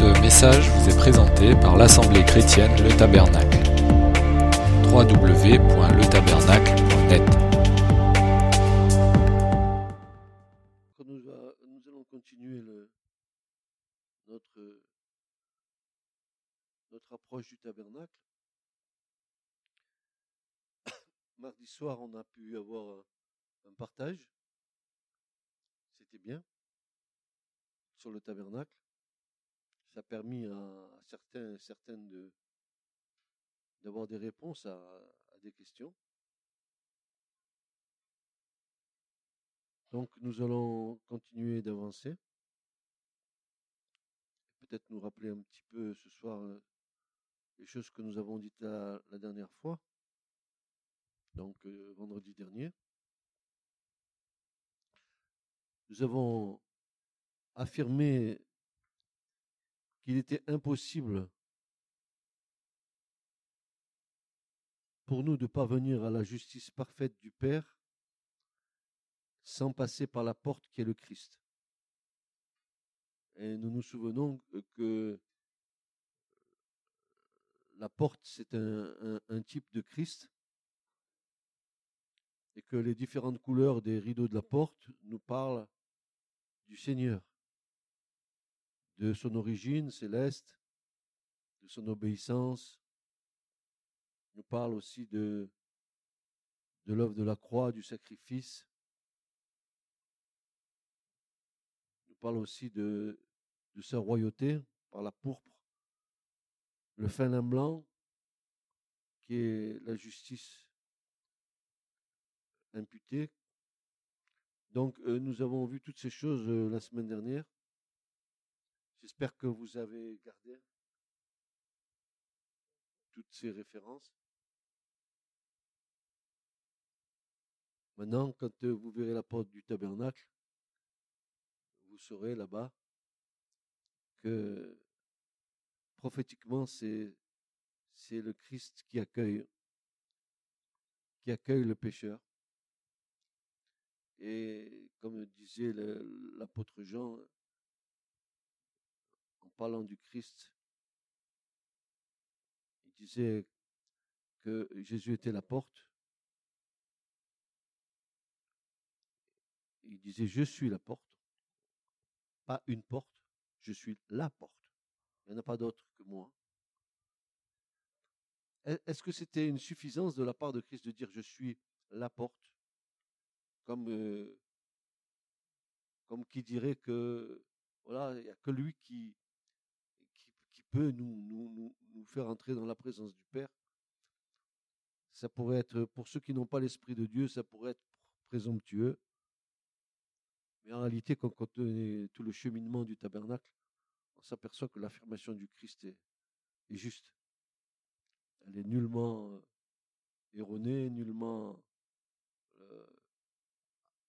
Ce message vous est présenté par l'Assemblée chrétienne Le Tabernacle. www.letabernacle.net Nous, va- nous allons continuer notre, approche du tabernacle. Mardi soir, on a pu avoir un, un partage. C'était bien sur le tabernacle. Ça a permis à, certains certaines de d'avoir des réponses à, des questions. Donc nous allons continuer d'avancer. Peut-être nous rappeler un petit peu ce soir euh, les choses que nous avons dites la, la dernière fois, donc euh, vendredi dernier. Nous avons affirmé qu'il était impossible pour nous de parvenir à la justice parfaite du Père sans passer par la porte qui est le Christ. Et nous nous souvenons que- la porte, c'est un type de Christ et que les différentes couleurs des rideaux de la porte nous parlent du Seigneur, de son origine céleste, de son obéissance, nous parle aussi de, de l'œuvre de la croix, du sacrifice, nous parle aussi de, de sa royauté par la pourpre, le fin lin blanc, qui est la justice imputée. Donc, euh, nous avons vu toutes ces choses euh, la semaine dernière. J'espère que vous avez gardé toutes ces références. Maintenant, quand euh, vous verrez la porte du tabernacle, vous saurez là-bas que prophétiquement, c'est le Christ qui accueille qui accueille le pécheur. Et comme disait l'apôtre Jean, en parlant du Christ, il disait que Jésus était la porte. Il disait, je suis la porte. Pas une porte, je suis la porte. Il n'y en a pas d'autre que moi. Est- Est-ce que c'était une suffisance de la part de Christ de dire je suis la porte? Comme, euh, qui dirait que voilà, il n'y a que lui qui peut nous, nous, nous, nous faire entrer dans la présence du Père. Ça pourrait être, pour ceux qui n'ont pas l'Esprit de Dieu, ça pourrait être présomptueux. Mais en réalité, quand on connaît tout le cheminement du tabernacle, on s'aperçoit que l'affirmation du Christ est, juste. Elle est nullement euh, erronée, nullement euh,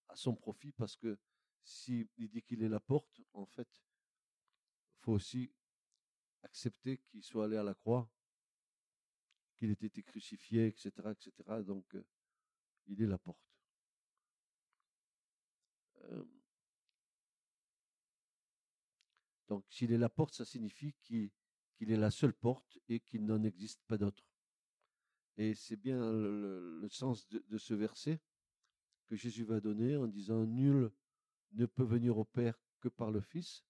à son profit, parce que s'il dit qu'il est la porte, en fait, il faut aussi accepter qu'il soit allé à la croix, qu'il ait été crucifié, etc., etc. Donc, euh, il est la porte. Euh, donc, s'il est la porte, ça signifie qu'il est la seule porte et qu'il n'en existe pas d'autre. Et c'est bien le, sens de ce verset que Jésus va donner en disant Nul ne peut venir au Père que par le Fils.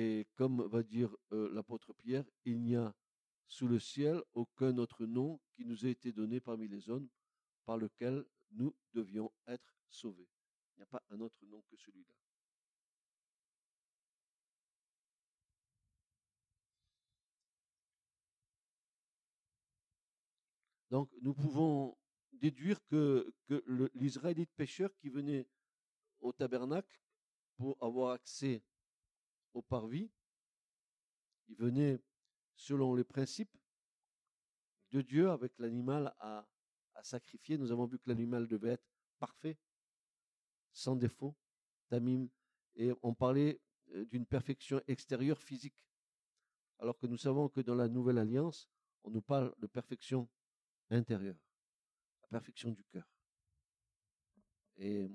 Et comme va dire l'apôtre Pierre, il n'y a sous le ciel aucun autre nom qui nous ait été donné parmi les hommes par lequel nous devions être sauvés. Il n'y a pas un autre nom que celui-là. Donc nous pouvons déduire que, l'Israélite pécheur qui venait au tabernacle pour avoir accès parvis, il venait selon les principes de Dieu avec l'animal à, à sacrifier. Nous avons vu que l'animal devait être parfait, sans défaut, tamim, et on parlait euh, d'une perfection extérieure physique. Alors que nous savons que dans la nouvelle alliance, on nous parle de perfection intérieure, la perfection du cœur. Et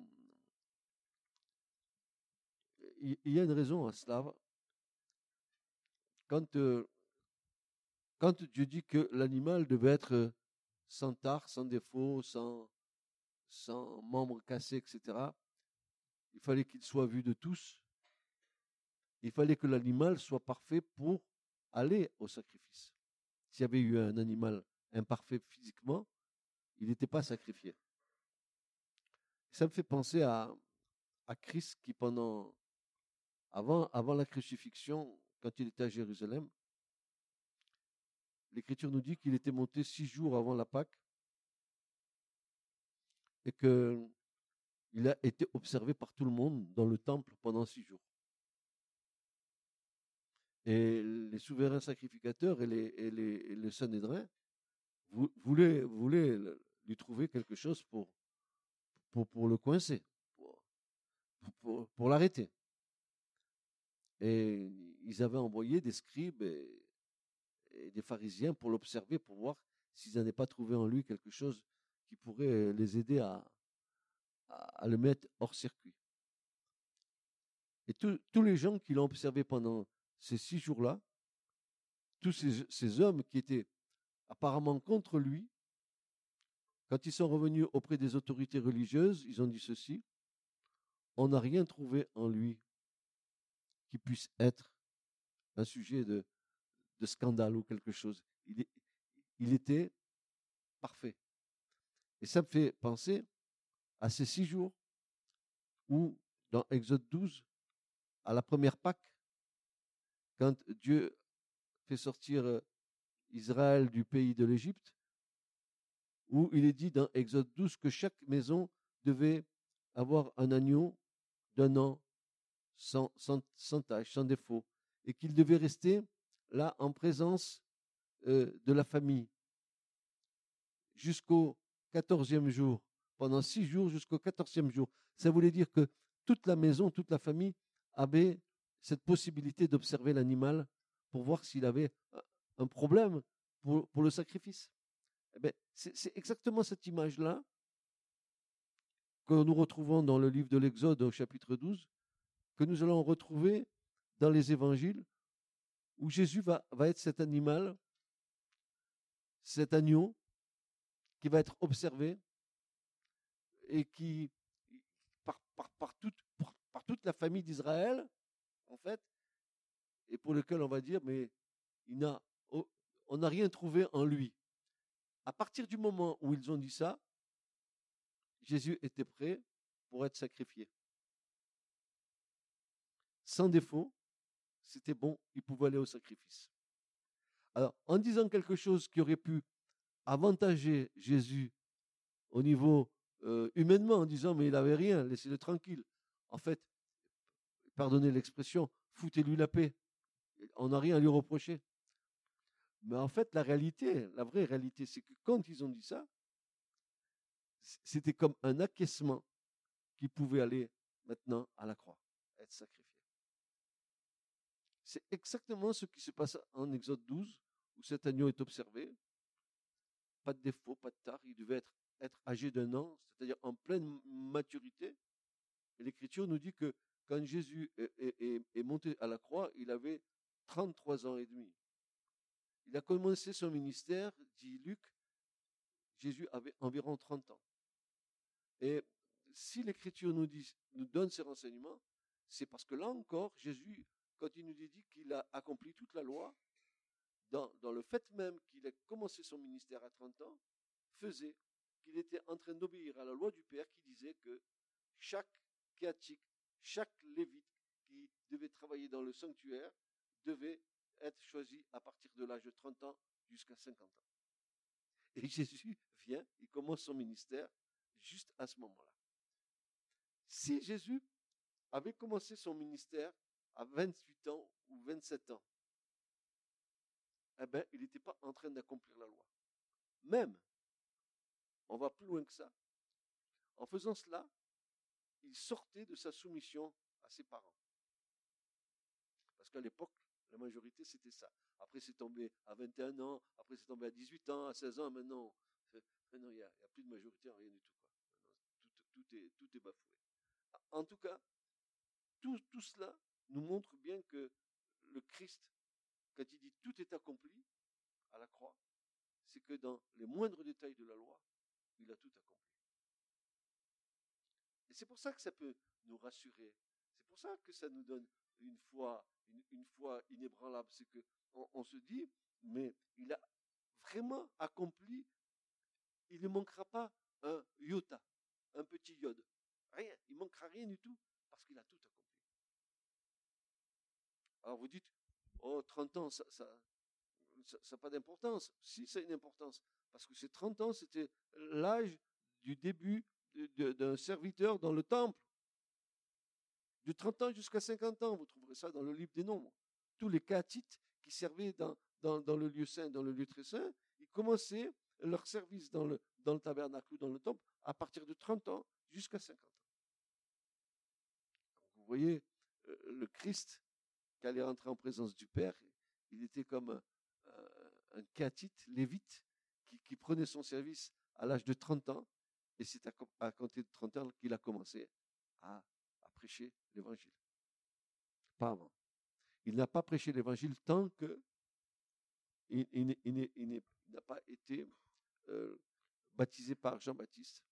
il y a une raison à cela. quand, euh, quand Dieu dit que l'animal devait être euh, sans tard, sans défaut, sans, sans membres cassés, etc., il fallait qu'il soit vu de tous. Il fallait que l'animal soit parfait pour aller au sacrifice. S'il y avait eu un animal imparfait physiquement, il n'était pas sacrifié. Ça me fait penser à Christ qui, pendant, avant, avant la crucifixion, quand il était à Jérusalem, l'Écriture nous dit qu'il était monté six jours avant la Pâque et qu'il a été observé par tout le monde dans le temple pendant six jours. Et les souverains sacrificateurs et les, et les, Sanhédrins voulaient, voulaient lui trouver quelque chose pour, pour, pour le coincer, pour, pour, l'arrêter. Et ils avaient envoyé des scribes et, des pharisiens pour l'observer, pour voir s'ils n'avaient pas trouvé en lui quelque chose qui pourrait les aider à, le mettre hors circuit. Et tous les gens qui l'ont observé pendant ces six jours-là, tous ces, hommes qui étaient apparemment contre lui, quand ils sont revenus auprès des autorités religieuses, ils ont dit ceci, on n'a rien trouvé en lui qui puisse être un sujet de, scandale ou quelque chose. Il, il était parfait. Et ça me fait penser à ces six jours où, dans Exode 12, à la première Pâque, quand Dieu fait sortir euh, Israël du pays de l'Égypte, où il est dit dans Exode 12 que chaque maison devait avoir un agneau d'un an sans, sans, sans tâche, sans défaut, et qu'il devait rester là en présence euh, de la famille jusqu'au quatorzième jour, pendant six jours jusqu'au quatorzième jour. Ça voulait dire que toute la maison, toute la famille avait cette possibilité d'observer l'animal pour voir s'il avait un problème pour, pour le sacrifice. Eh ben, c'est exactement cette image-là que nous retrouvons dans le livre de l'Exode au chapitre 12, que nous allons retrouver dans les évangiles, où Jésus va, être cet animal, cet agneau, qui va être observé et qui, par toute la famille d'Israël, en fait, et pour lequel on va dire, mais il n'a, on n'a rien trouvé en lui. À partir du moment où ils ont dit ça, Jésus était prêt pour être sacrifié. Sans défaut, c'était bon, il pouvait aller au sacrifice. Alors, en disant quelque chose qui aurait pu avantager Jésus au niveau euh, humainement, en disant mais il n'avait rien, laissez-le tranquille. En fait, pardonnez l'expression, foutez-lui la paix. On n'a rien à lui reprocher. Mais en fait, la réalité, la vraie réalité, c'est que quand ils ont dit ça, c'était comme un acquiescement qui pouvait aller maintenant à la croix, être sacrifié. C'est exactement ce qui se passe en Exode 12, où cet agneau est observé. Pas de défaut, pas de tard. Il devait être, âgé d'un an, c'est-à-dire en pleine maturité. Et l'Écriture nous dit que quand Jésus est, monté à la croix, il avait 33 ans et demi. Il a commencé son ministère, dit Luc, Jésus avait environ 30 ans. Et si l'Écriture nous, nous donne ces renseignements, c'est parce que là encore, Jésus, quand il nous dit qu'il a accompli toute la loi, dans, le fait même qu'il a commencé son ministère à 30 ans, faisait qu'il était en train d'obéir à la loi du Père qui disait que chaque kéatique, chaque lévite qui devait travailler dans le sanctuaire devait être choisi à partir de l'âge de 30 ans jusqu'à 50 ans. Et Jésus vient, il commence son ministère juste à ce moment-là. Si Jésus avait commencé son ministère à 28 ans ou 27 ans, eh bien, il n'était pas en train d'accomplir la loi. Même, on va plus loin que ça, en faisant cela, il sortait de sa soumission à ses parents. Parce qu'à l'époque, la majorité, c'était ça. Après, c'est tombé à 21 ans, après, c'est tombé à 18 ans, à 16 ans, maintenant, maintenant il n'y a, plus de majorité, rien du tout. Tout, tout, est, tout est bafoué. En tout cas, tout, tout cela nous montre bien que le Christ quand il dit tout est accompli à la croix, c'est que dans les moindres détails de la loi, il a tout accompli. Et c'est pour ça que ça peut nous rassurer. C'est pour ça que ça nous donne une foi, une, foi inébranlable. C'est que on, se dit, mais il a vraiment accompli. Il ne manquera pas un iota, un petit iode. Rien. Il manquera rien du tout parce qu'il a tout accompli. Alors vous dites, oh, 30 ans, ça n'a ça, pas d'importance. Si, ça a une importance. Parce que ces 30 ans, c'était l'âge du début d'un serviteur dans le temple. De 30 ans jusqu'à 50 ans, vous trouverez ça dans le livre des nombres. Tous les catites qui servaient dans, dans, le lieu saint, dans le lieu très saint, ils commençaient leur service dans le, dans le tabernacle ou dans le temple à partir de 30 ans jusqu'à 50 ans. vous voyez, euh, le Christ qui allait rentrer en présence du Père, il était comme un, un, lévite, qui, prenait son service à l'âge de 30 ans, et c'est à, compter de 30 ans qu'il a commencé à, à prêcher l'évangile. Pas avant. Il n'a pas prêché l'évangile tant que il, n'a pas été euh, baptisé par Jean-Baptiste.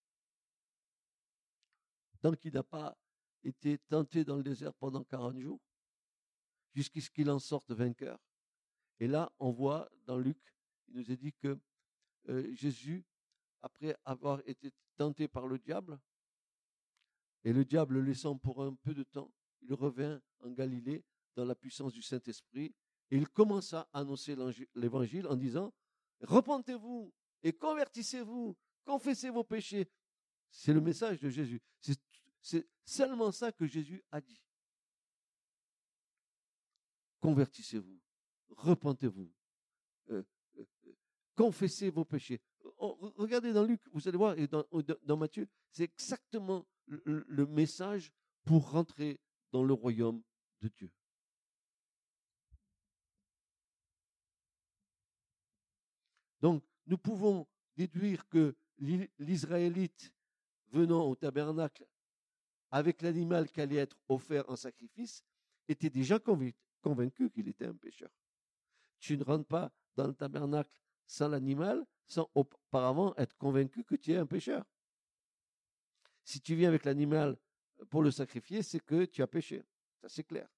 Tant qu'il n'a pas été tenté dans le désert pendant 40 jours, jusqu'à ce qu'il en sorte vainqueur. Et là, on voit dans Luc, il nous est dit que euh, Jésus, après avoir été tenté par le diable, et le diable le laissant pour un peu de temps, il revint en Galilée dans la puissance du Saint-Esprit, et il commença à annoncer l'évangile en disant, repentez-vous et convertissez-vous, confessez vos péchés. C'est le message de Jésus. C'est seulement ça que Jésus a dit. Convertissez-vous, repentez-vous, euh, euh, euh, confessez vos péchés. Oh, regardez dans Luc, vous allez voir, et dans, dans Matthieu, c'est exactement le message pour rentrer dans le royaume de Dieu. Donc, nous pouvons déduire que l'Israélite venant au tabernacle avec l'animal qui allait être offert en sacrifice était déjà convaincu qu'il était un pécheur. Tu ne rentres pas dans le tabernacle sans l'animal sans auparavant être convaincu que tu es un pécheur. Si tu viens avec l'animal pour le sacrifier, c'est que tu as péché. Ça, c'est clair.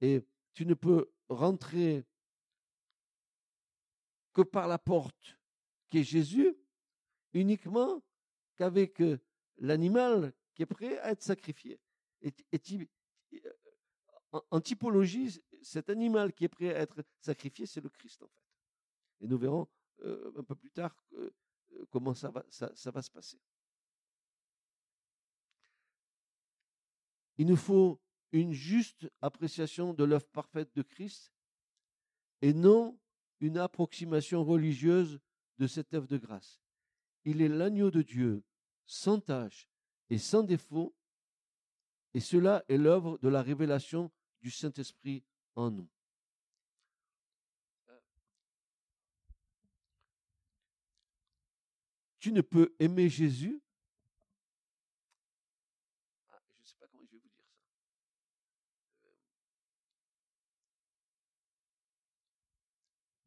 Et tu ne peux rentrer que par la porte qui est Jésus, uniquement qu'avec euh, l'animal qui est prêt à être sacrifié. Et, euh, en, typologie, cet animal qui est prêt à être sacrifié, c'est le Christ en fait. Et nous verrons euh, un peu plus tard comment ça va, ça va se passer. Il nous faut une juste appréciation de l'œuvre parfaite de Christ et non une approximation religieuse de cette œuvre de grâce. Il est l'agneau de Dieu, sans tache et sans défaut, et cela est l'œuvre de la révélation du Saint-Esprit en nous. Tu ne peux aimer Jésus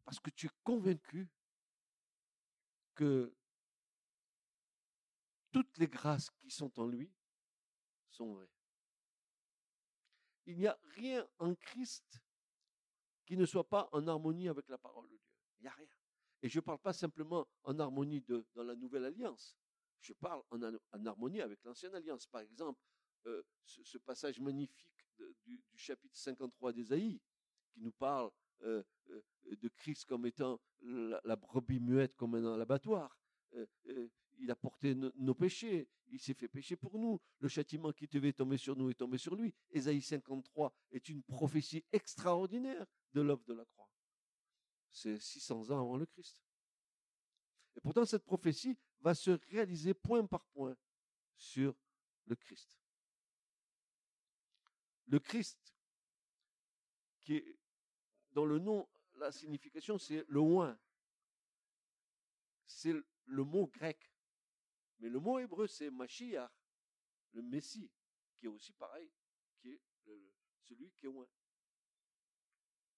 Parce que tu es convaincu que toutes les grâces qui sont en lui sont vraies. Il n'y a rien en Christ qui ne soit pas en harmonie avec la parole de Dieu. Il n'y a rien. Et je ne parle pas simplement en harmonie de, dans la nouvelle alliance. Je parle en, harmonie avec l'ancienne alliance. Par exemple, euh, ce, passage magnifique du, chapitre 53 d'Ésaïe, qui nous parle euh, euh, de Christ comme étant la, brebis muette comme dans l'abattoir. Euh, il a porté nos péchés, il s'est fait pécher pour nous. Le châtiment qui devait tomber sur nous est tombé sur lui. Ésaïe 53 est une prophétie extraordinaire de l'œuvre de la croix. C'est 600 ans avant le Christ. Et pourtant, cette prophétie va se réaliser point par point sur le Christ. Le Christ, qui dans le nom, la signification, c'est le oin. C'est le mot grec. Mais le mot hébreu, c'est Mashiach, le Messie, qui est aussi pareil, qui est celui qui est oin.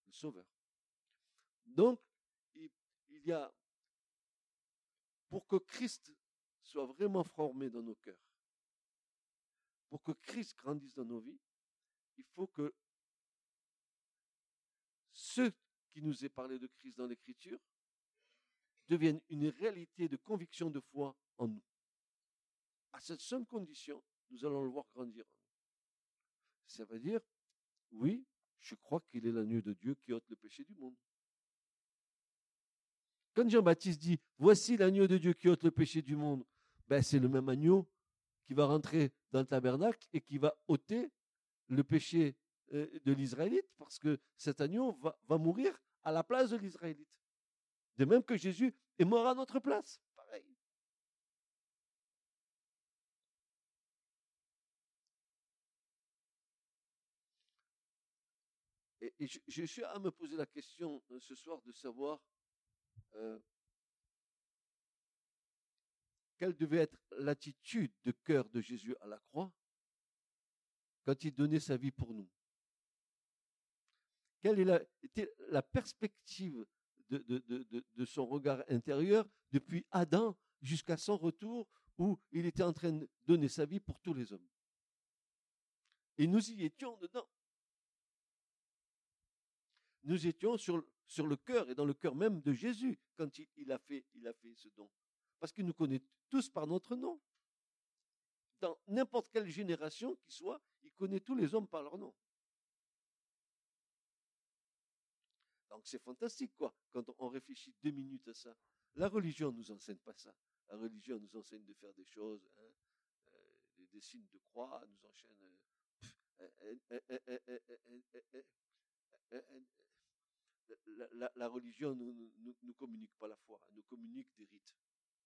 le Sauveur. Donc, il, y a, pour que Christ soit vraiment formé dans nos cœurs, pour que Christ grandisse dans nos vies, il faut que ce qui nous est parlé de Christ dans l'Écriture devienne une réalité de conviction de foi en nous. À cette seule condition, nous allons le voir grandir. Ça veut dire, oui, je crois qu'il est l'agneau de Dieu qui ôte le péché du monde. Quand Jean-Baptiste dit, voici l'agneau de Dieu qui ôte le péché du monde, ben, c'est le même agneau qui va rentrer dans le tabernacle et qui va ôter le péché euh, de l'Israélite, parce que cet agneau va mourir à la place de l'Israélite. De même que Jésus est mort à notre place. Pareil. Et, je, suis à me poser la question euh, ce soir de savoir euh, quelle devait être l'attitude de cœur de Jésus à la croix quand il donnait sa vie pour nous? Quelle est était la perspective de, son regard intérieur depuis Adam jusqu'à son retour où il était en train de donner sa vie pour tous les hommes. Et nous y étions dedans. Nous étions sur, le cœur et dans le cœur même de Jésus quand il, il, a fait, il a fait ce don. Parce qu'il nous connaît tous par notre nom. Dans n'importe quelle génération qui soit, il connaît tous les hommes par leur nom. Donc c'est fantastique, quoi, quand on réfléchit deux minutes à ça. La religion ne nous enseigne pas ça. La religion nous enseigne de faire des choses, hein, euh, des, signes de croix, nous enchaîne. la, religion ne nous, nous, nous, communique pas la foi, elle nous communique des rites,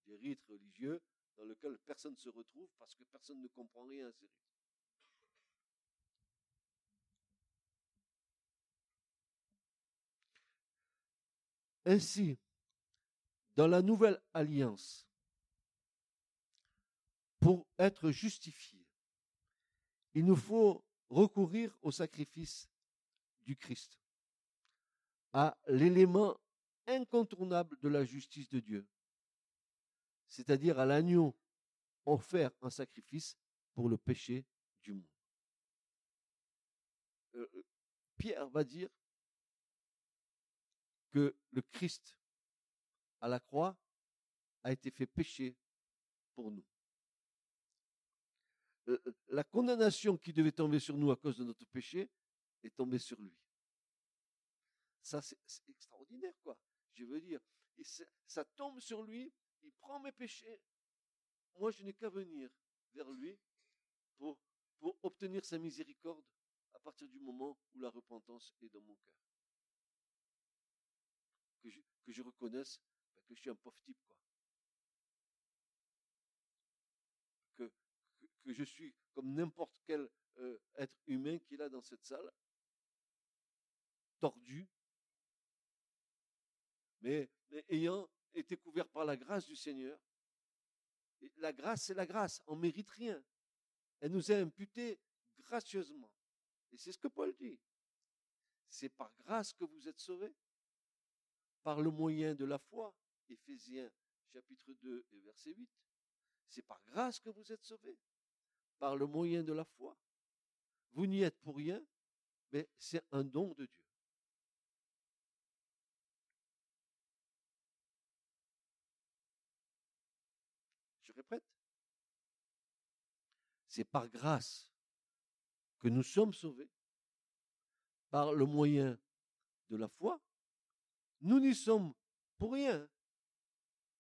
des rites religieux dans lesquels personne ne se retrouve parce que personne ne comprend rien à ces rites. Ainsi, dans la nouvelle alliance, pour être justifié, il nous faut recourir au sacrifice du Christ, à l'élément incontournable de la justice de Dieu, c'est-à-dire à, l'agneau offert en sacrifice pour le péché du monde. Euh, euh Pierre va dire que le Christ à la croix a été fait péché pour nous. Euh, euh, la condamnation qui devait tomber sur nous à cause de notre péché est tombée sur lui. Ça, c'est extraordinaire, quoi. Je veux dire, ça tombe sur lui, il prend mes péchés. Moi, je n'ai qu'à venir vers lui pour, pour obtenir sa miséricorde à partir du moment où la repentance est dans mon cœur que je, que je reconnaisse ben, que je suis un pauvre type, quoi. Que, je suis comme n'importe quel euh, être humain qu'il a dans cette salle, tordu, mais, ayant été couvert par la grâce du Seigneur. La grâce, c'est la grâce, on mérite rien. Elle nous est imputée gracieusement. Et c'est ce que Paul dit. C'est par grâce que vous êtes sauvés par le moyen de la foi. Éphésiens chapitre 2 et verset 8. C'est par grâce que vous êtes sauvés. Par le moyen de la foi. Vous n'y êtes pour rien, mais c'est un don de Dieu. Je répète. C'est par grâce que nous sommes sauvés, par le moyen de la foi, nous n'y sommes pour rien.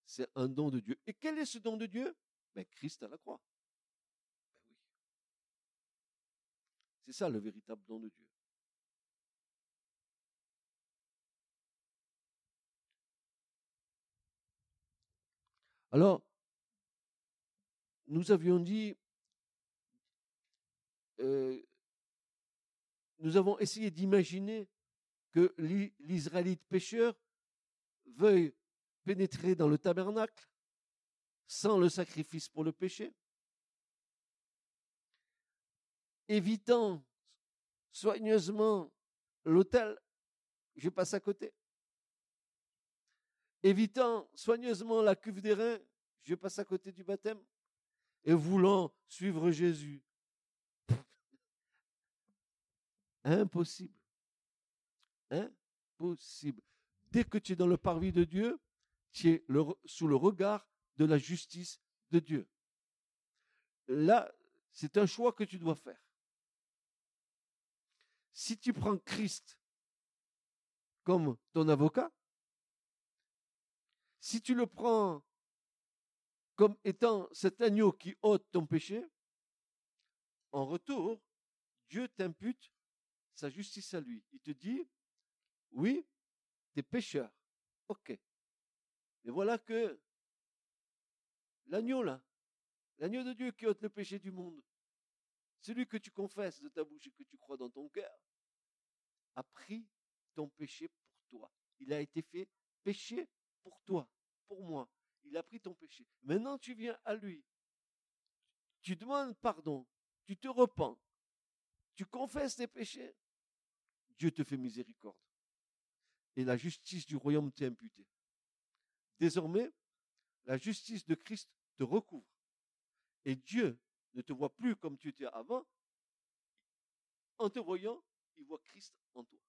C'est un don de Dieu. Et quel est ce don de Dieu? Ben, Christ à la croix. Ben oui. C'est ça le véritable don de Dieu. Alors, nous avions dit, euh, nous avons essayé d'imaginer que l'Israélite pécheur veuille pénétrer dans le tabernacle sans le sacrifice pour le péché, évitant soigneusement l'autel je passe à côté. Évitant soigneusement la cuve des reins, je passe à côté du baptême. Et voulant suivre Jésus. Impossible. Impossible. Dès que tu es dans le parvis de Dieu, tu es sous le regard de la justice de Dieu. Là, c'est un choix que tu dois faire. Si tu prends Christ comme ton avocat, si tu le prends comme étant cet agneau qui ôte ton péché, en retour, Dieu t'impute sa justice à lui. Il te dit, oui, tu es pécheur. Ok. Mais voilà que l'agneau là, l'agneau de Dieu qui ôte le péché du monde, celui que tu confesses de ta bouche et que tu crois dans ton cœur, a pris ton péché pour toi. Il a été fait péché pour toi, pour moi. Il a pris ton péché. Maintenant, tu viens à lui. Tu demandes pardon. Tu te repens. Tu confesses tes péchés. Dieu te fait miséricorde. Et la justice du royaume t'est imputée. Désormais, la justice de Christ te recouvre. Et Dieu ne te voit plus comme tu étais avant. En te voyant, il voit Christ en toi.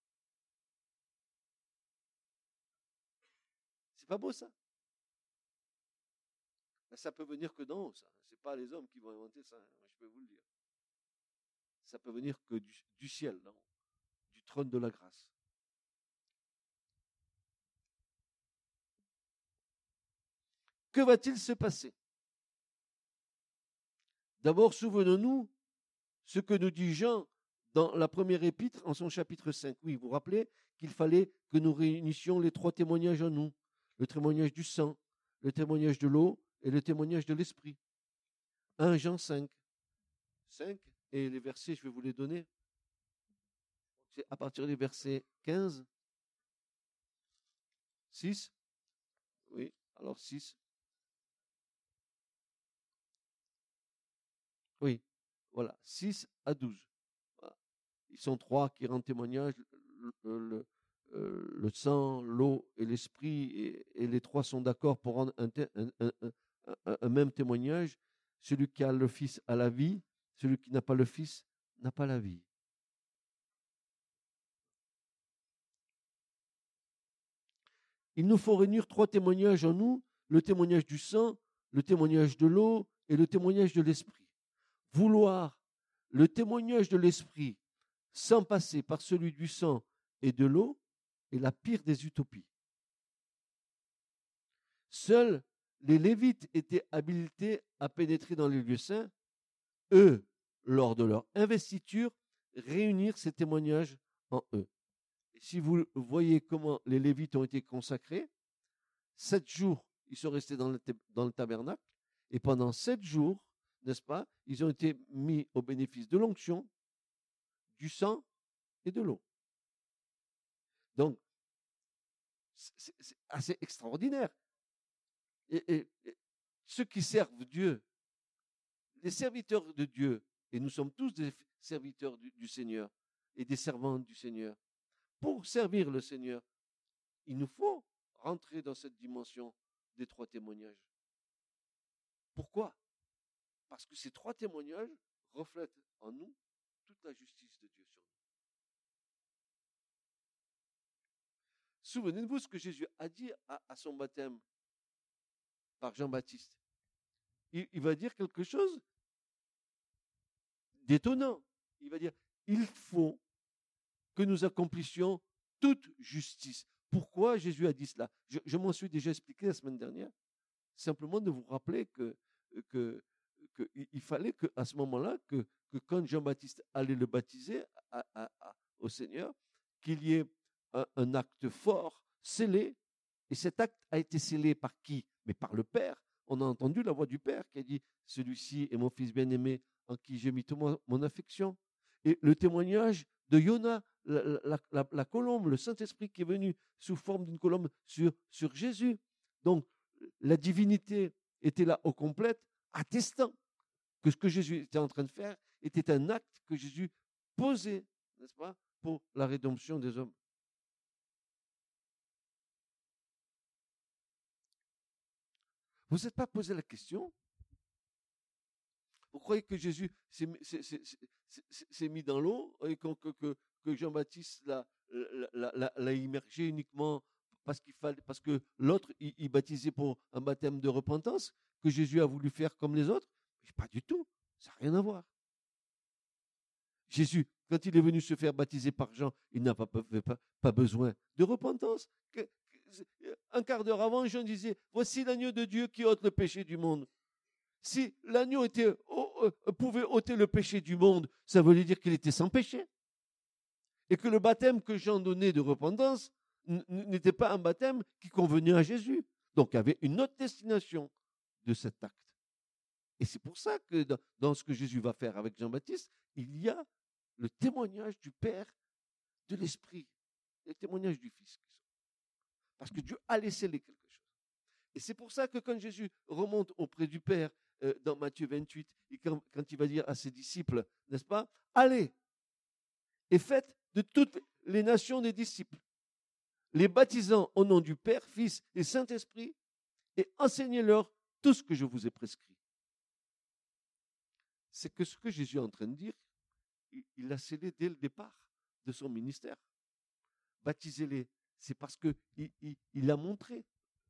C'est pas beau ça? Ben, Ça peut venir que d'en haut, ça. C'est pas les hommes qui vont inventer ça, hein, je peux vous le dire. Ça peut venir que du, ciel, du trône de la grâce. Que va-t-il se passer? D'abord, souvenons-nous ce que nous dit Jean dans la première épître en son chapitre 5. Oui, vous vous rappelez qu'il fallait que nous réunissions les trois témoignages en nous. Le témoignage du sang, le témoignage de l'eau et le témoignage de l'esprit. 1 Jean 5. 5 et les versets, je vais vous les donner. C'est à partir du verset 15. 6. Oui, alors 6. Oui, voilà, 6 à 12. Ils sont trois qui rendent témoignage, le, euh, sang, l'eau et l'esprit, et, les trois sont d'accord pour rendre un, même témoignage. Celui qui a le Fils a la vie, celui qui n'a pas le Fils n'a pas la vie. Il nous faut réunir trois témoignages en nous, le témoignage du sang, le témoignage de l'eau et le témoignage de l'esprit vouloir le témoignage de l'esprit sans passer par celui du sang et de l'eau est la pire des utopies. Seuls les Lévites étaient habilités à pénétrer dans les lieux saints, eux, lors de leur investiture, réunir ces témoignages en eux. si vous voyez comment les Lévites ont été consacrés, sept jours, ils sont restés dans le, dans le tabernacle, et pendant sept jours, n'est-ce pas? Ils ont été mis au bénéfice de l'onction, du sang et de l'eau. Donc, c'est assez extraordinaire. Et, ceux qui servent Dieu, les serviteurs de Dieu, et nous sommes tous des serviteurs du, Seigneur et des servants du Seigneur, pour servir le Seigneur, il nous faut rentrer dans cette dimension des trois témoignages. Pourquoi? Parce que ces trois témoignages reflètent en nous toute la justice de Dieu sur nous. Souvenez-vous ce que Jésus a dit à, son baptême par Jean-Baptiste. Il, va dire quelque chose d'étonnant. Il va dire, il faut que nous accomplissions toute justice. Pourquoi Jésus a dit cela? Je, m'en suis déjà expliqué la semaine dernière. Simplement de vous rappeler que qu'il fallait qu'à ce moment-là, que, que quand Jean-Baptiste allait le baptiser au Seigneur, qu'il y ait un, acte fort, scellé, et cet acte a été scellé par qui? Mais par le Père. On a entendu la voix du Père qui a dit, celui-ci est mon fils bien-aimé en qui j'ai mis toute mon, affection. Et le témoignage de Yona, la, colombe, le Saint-Esprit qui est venu sous forme d'une colombe sur, sur Jésus. Donc, la divinité était là au complète, attestant que ce que Jésus était en train de faire était un acte que Jésus posait, n'est-ce pas, pour la rédemption des hommes. Vous n'êtes pas posé la question? Vous croyez que Jésus s'est mis dans l'eau et que, que, Jean-Baptiste l'a immergé uniquement parce qu'il fallait parce que l'autre il, baptisait pour un baptême de repentance que Jésus a voulu faire comme les autres? Pas du tout. Ça n'a rien à voir. Jésus, quand il est venu se faire baptiser par Jean, il n'a pas, besoin de repentance. Un quart d'heure avant, Jean disait, voici l'agneau de Dieu qui ôte le péché du monde. Si l'agneau euh, pouvait ôter le péché du monde, ça voulait dire qu'il était sans péché. Et que le baptême que Jean donnait de repentance n'était pas un baptême qui convenait à Jésus. Donc il y avait une autre destination de cet acte. Et c'est pour ça que dans, ce que Jésus va faire avec Jean-Baptiste, il y a le témoignage du Père, de l'Esprit, le témoignage du Fils. Parce que Dieu a laissé les quelque chose. Et c'est pour ça que quand Jésus remonte auprès du Père euh, dans Matthieu 28, et quand, quand il va dire à ses disciples, n'est-ce pas, allez et faites de toutes les nations des disciples, les baptisant au nom du Père, Fils et Saint-Esprit, et enseignez-leur tout ce que je vous ai prescrit. C'est que ce que Jésus est en train de dire, il l'a scellé dès le départ de son ministère. Baptisez-les, c'est parce qu'il il, a montré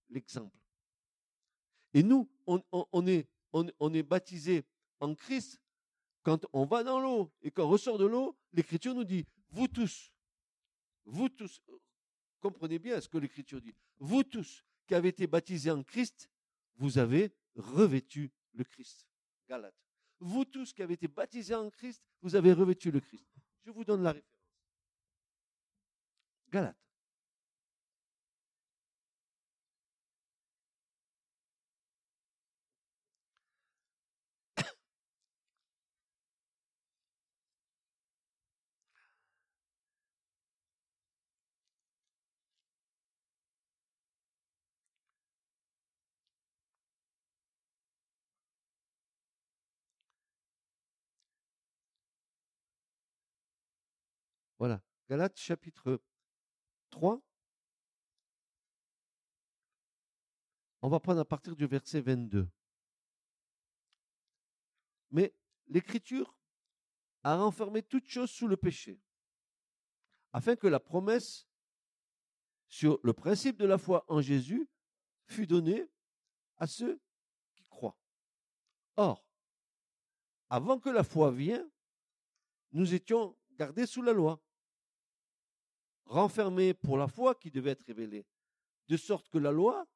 l'exemple. Et nous, on, est, on, on est baptisé en Christ quand on va dans l'eau et qu'on ressort de l'eau, l'Écriture nous dit, vous tous, vous tous, comprenez bien ce que l'Écriture dit, vous tous qui avez été baptisés en Christ, vous avez revêtu le Christ. Galate. Vous tous qui avez été baptisés en Christ, vous avez revêtu le Christ. Je vous donne la référence. Galate. Voilà. Galates chapitre 3. On va prendre à partir du verset 22. Mais l'Écriture a renfermé toute chose sous le péché, afin que la promesse sur le principe de la foi en Jésus fût donnée à ceux qui croient. Or, avant que la foi vienne, nous étions gardés sous la loi, renfermé pour la foi qui devait être révélée. De sorte que la loi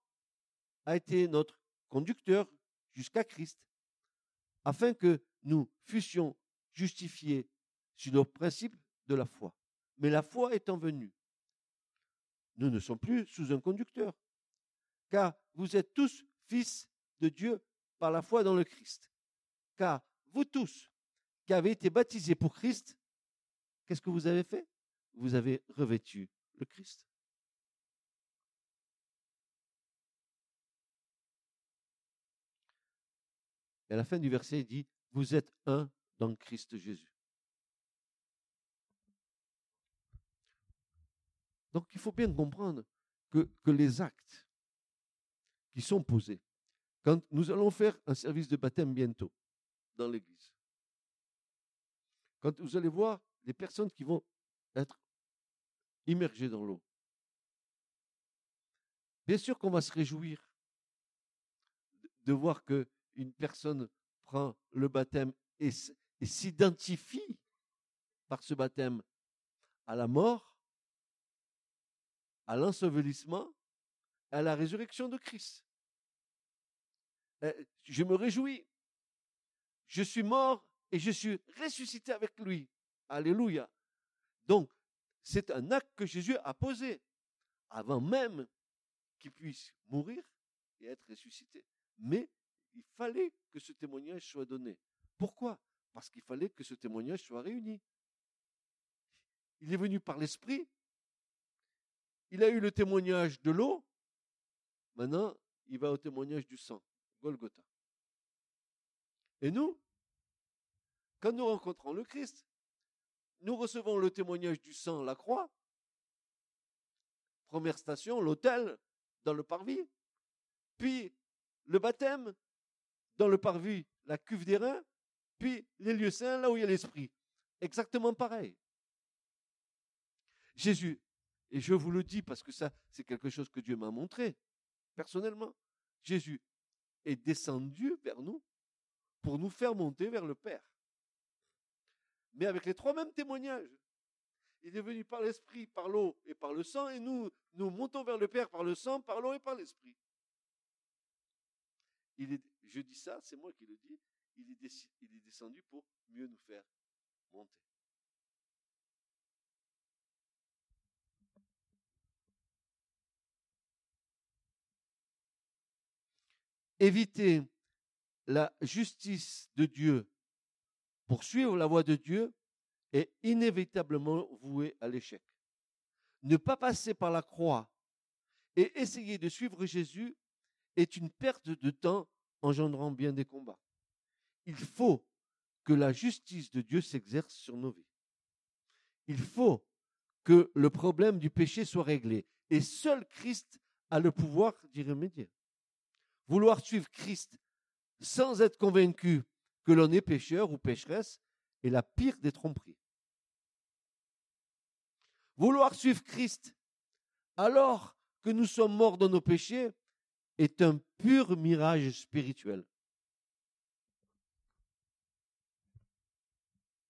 a été notre conducteur jusqu'à Christ, afin que nous fussions justifiés sur nos principes de la foi. Mais la foi étant venue, nous ne sommes plus sous un conducteur, car vous êtes tous fils de Dieu par la foi dans le Christ. Car vous tous qui avez été baptisés pour Christ, qu'est-ce que vous avez fait? Vous avez revêtu le Christ. Et à la fin du verset, il dit, vous êtes un dans Christ Jésus. Donc il faut bien comprendre que, que les actes qui sont posés, quand nous allons faire un service de baptême bientôt dans l'Église, quand vous allez voir les personnes qui vont être immergé dans l'eau. Bien sûr qu'on va se réjouir de voir que une personne prend le baptême et, et s'identifie par ce baptême à la mort, à l'ensevelissement, à la résurrection de Christ. Eh, je me réjouis. Je suis mort et je suis ressuscité avec lui. Alléluia. Donc, c'est un acte que Jésus a posé avant même qu'il puisse mourir et être ressuscité. Mais il fallait que ce témoignage soit donné. Pourquoi? Parce qu'il fallait que ce témoignage soit réuni. Il est venu par l'Esprit. Il a eu le témoignage de l'eau. Maintenant, il va au témoignage du sang, Golgotha. Et nous, quand nous rencontrons le Christ, nous recevons le témoignage du sang, la croix. Première station, l'autel dans le parvis. Puis le baptême, dans le parvis, la cuve des reins, puis les lieux saints, là où il y a l'esprit. Exactement pareil. Jésus, et je vous le dis parce que ça, c'est quelque chose que Dieu m'a montré, personnellement, Jésus est descendu vers nous pour nous faire monter vers le Père. Mais avec les trois mêmes témoignages. Il est venu par l'esprit, par l'eau et par le sang, et nous, nous montons vers le Père par le sang, par l'eau et par l'esprit. Je dis ça, c'est moi qui le dis, il est, il est descendu pour mieux nous faire monter. Éviter la justice de Dieu pour suivre la voie de Dieu est inévitablement voué à l'échec. Ne pas passer par la croix et essayer de suivre Jésus est une perte de temps engendrant bien des combats. Il faut que la justice de Dieu s'exerce sur nos vies. Il faut que le problème du péché soit réglé. Et seul Christ a le pouvoir d'y remédier. Vouloir suivre Christ sans être convaincu que l'on est pécheur ou pécheresse est la pire des tromperies. Vouloir suivre Christ alors que nous sommes morts dans nos péchés est un pur mirage spirituel.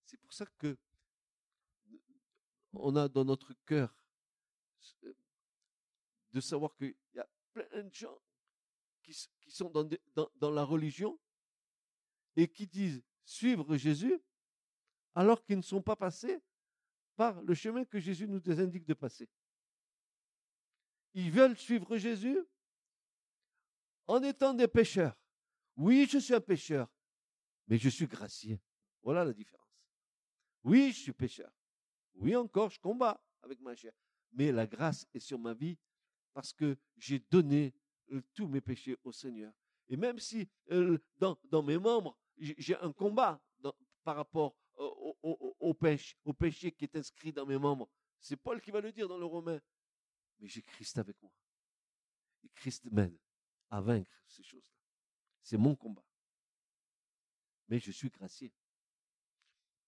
C'est pour ça que on a dans notre cœur de savoir qu'il y a plein de gens qui, sont dans la religion et qui disent suivre Jésus alors qu'ils ne sont pas passés par le chemin que Jésus nous indique de passer. Ils veulent suivre Jésus en étant des pécheurs. Oui, je suis un pécheur, mais je suis gracié. Voilà la différence. Oui, je suis pécheur. Oui, encore, je combats avec ma chair. Mais la grâce est sur ma vie parce que j'ai donné euh, tous mes péchés au Seigneur. Et même si euh, dans, mes membres, j'ai un combat par rapport au, péché, au péché qui est inscrit dans mes membres. C'est Paul qui va le dire dans le Romain. Mais j'ai Christ avec moi. Et Christ m'aide à vaincre ces choses-là. C'est mon combat. Mais je suis gracié.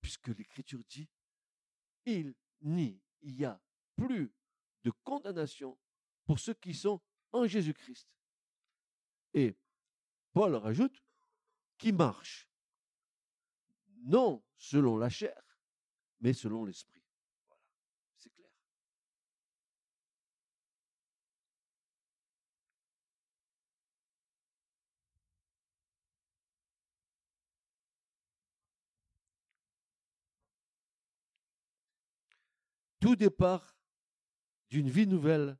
Puisque l'Écriture dit, il n'y a plus de condamnation pour ceux qui sont en Jésus-Christ. Et Paul rajoute, qui marche non selon la chair, mais selon l'esprit. Voilà, c'est clair. Tout départ d'une vie nouvelle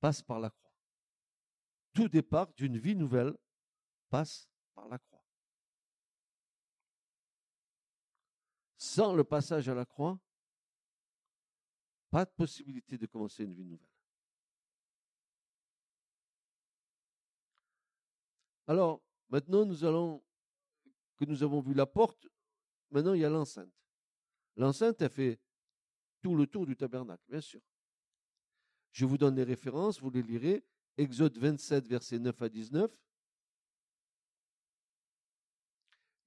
passe par la croix. Tout départ d'une vie nouvelle passe par la croix. Sans le passage à la croix, pas de possibilité de commencer une vie nouvelle. Alors, maintenant, nous allons, que nous avons vu la porte, maintenant il y a l'enceinte. L'enceinte, elle fait tout le tour du tabernacle, bien sûr. Je vous donne les références, vous les lirez. Exode 27, versets 9 à 19.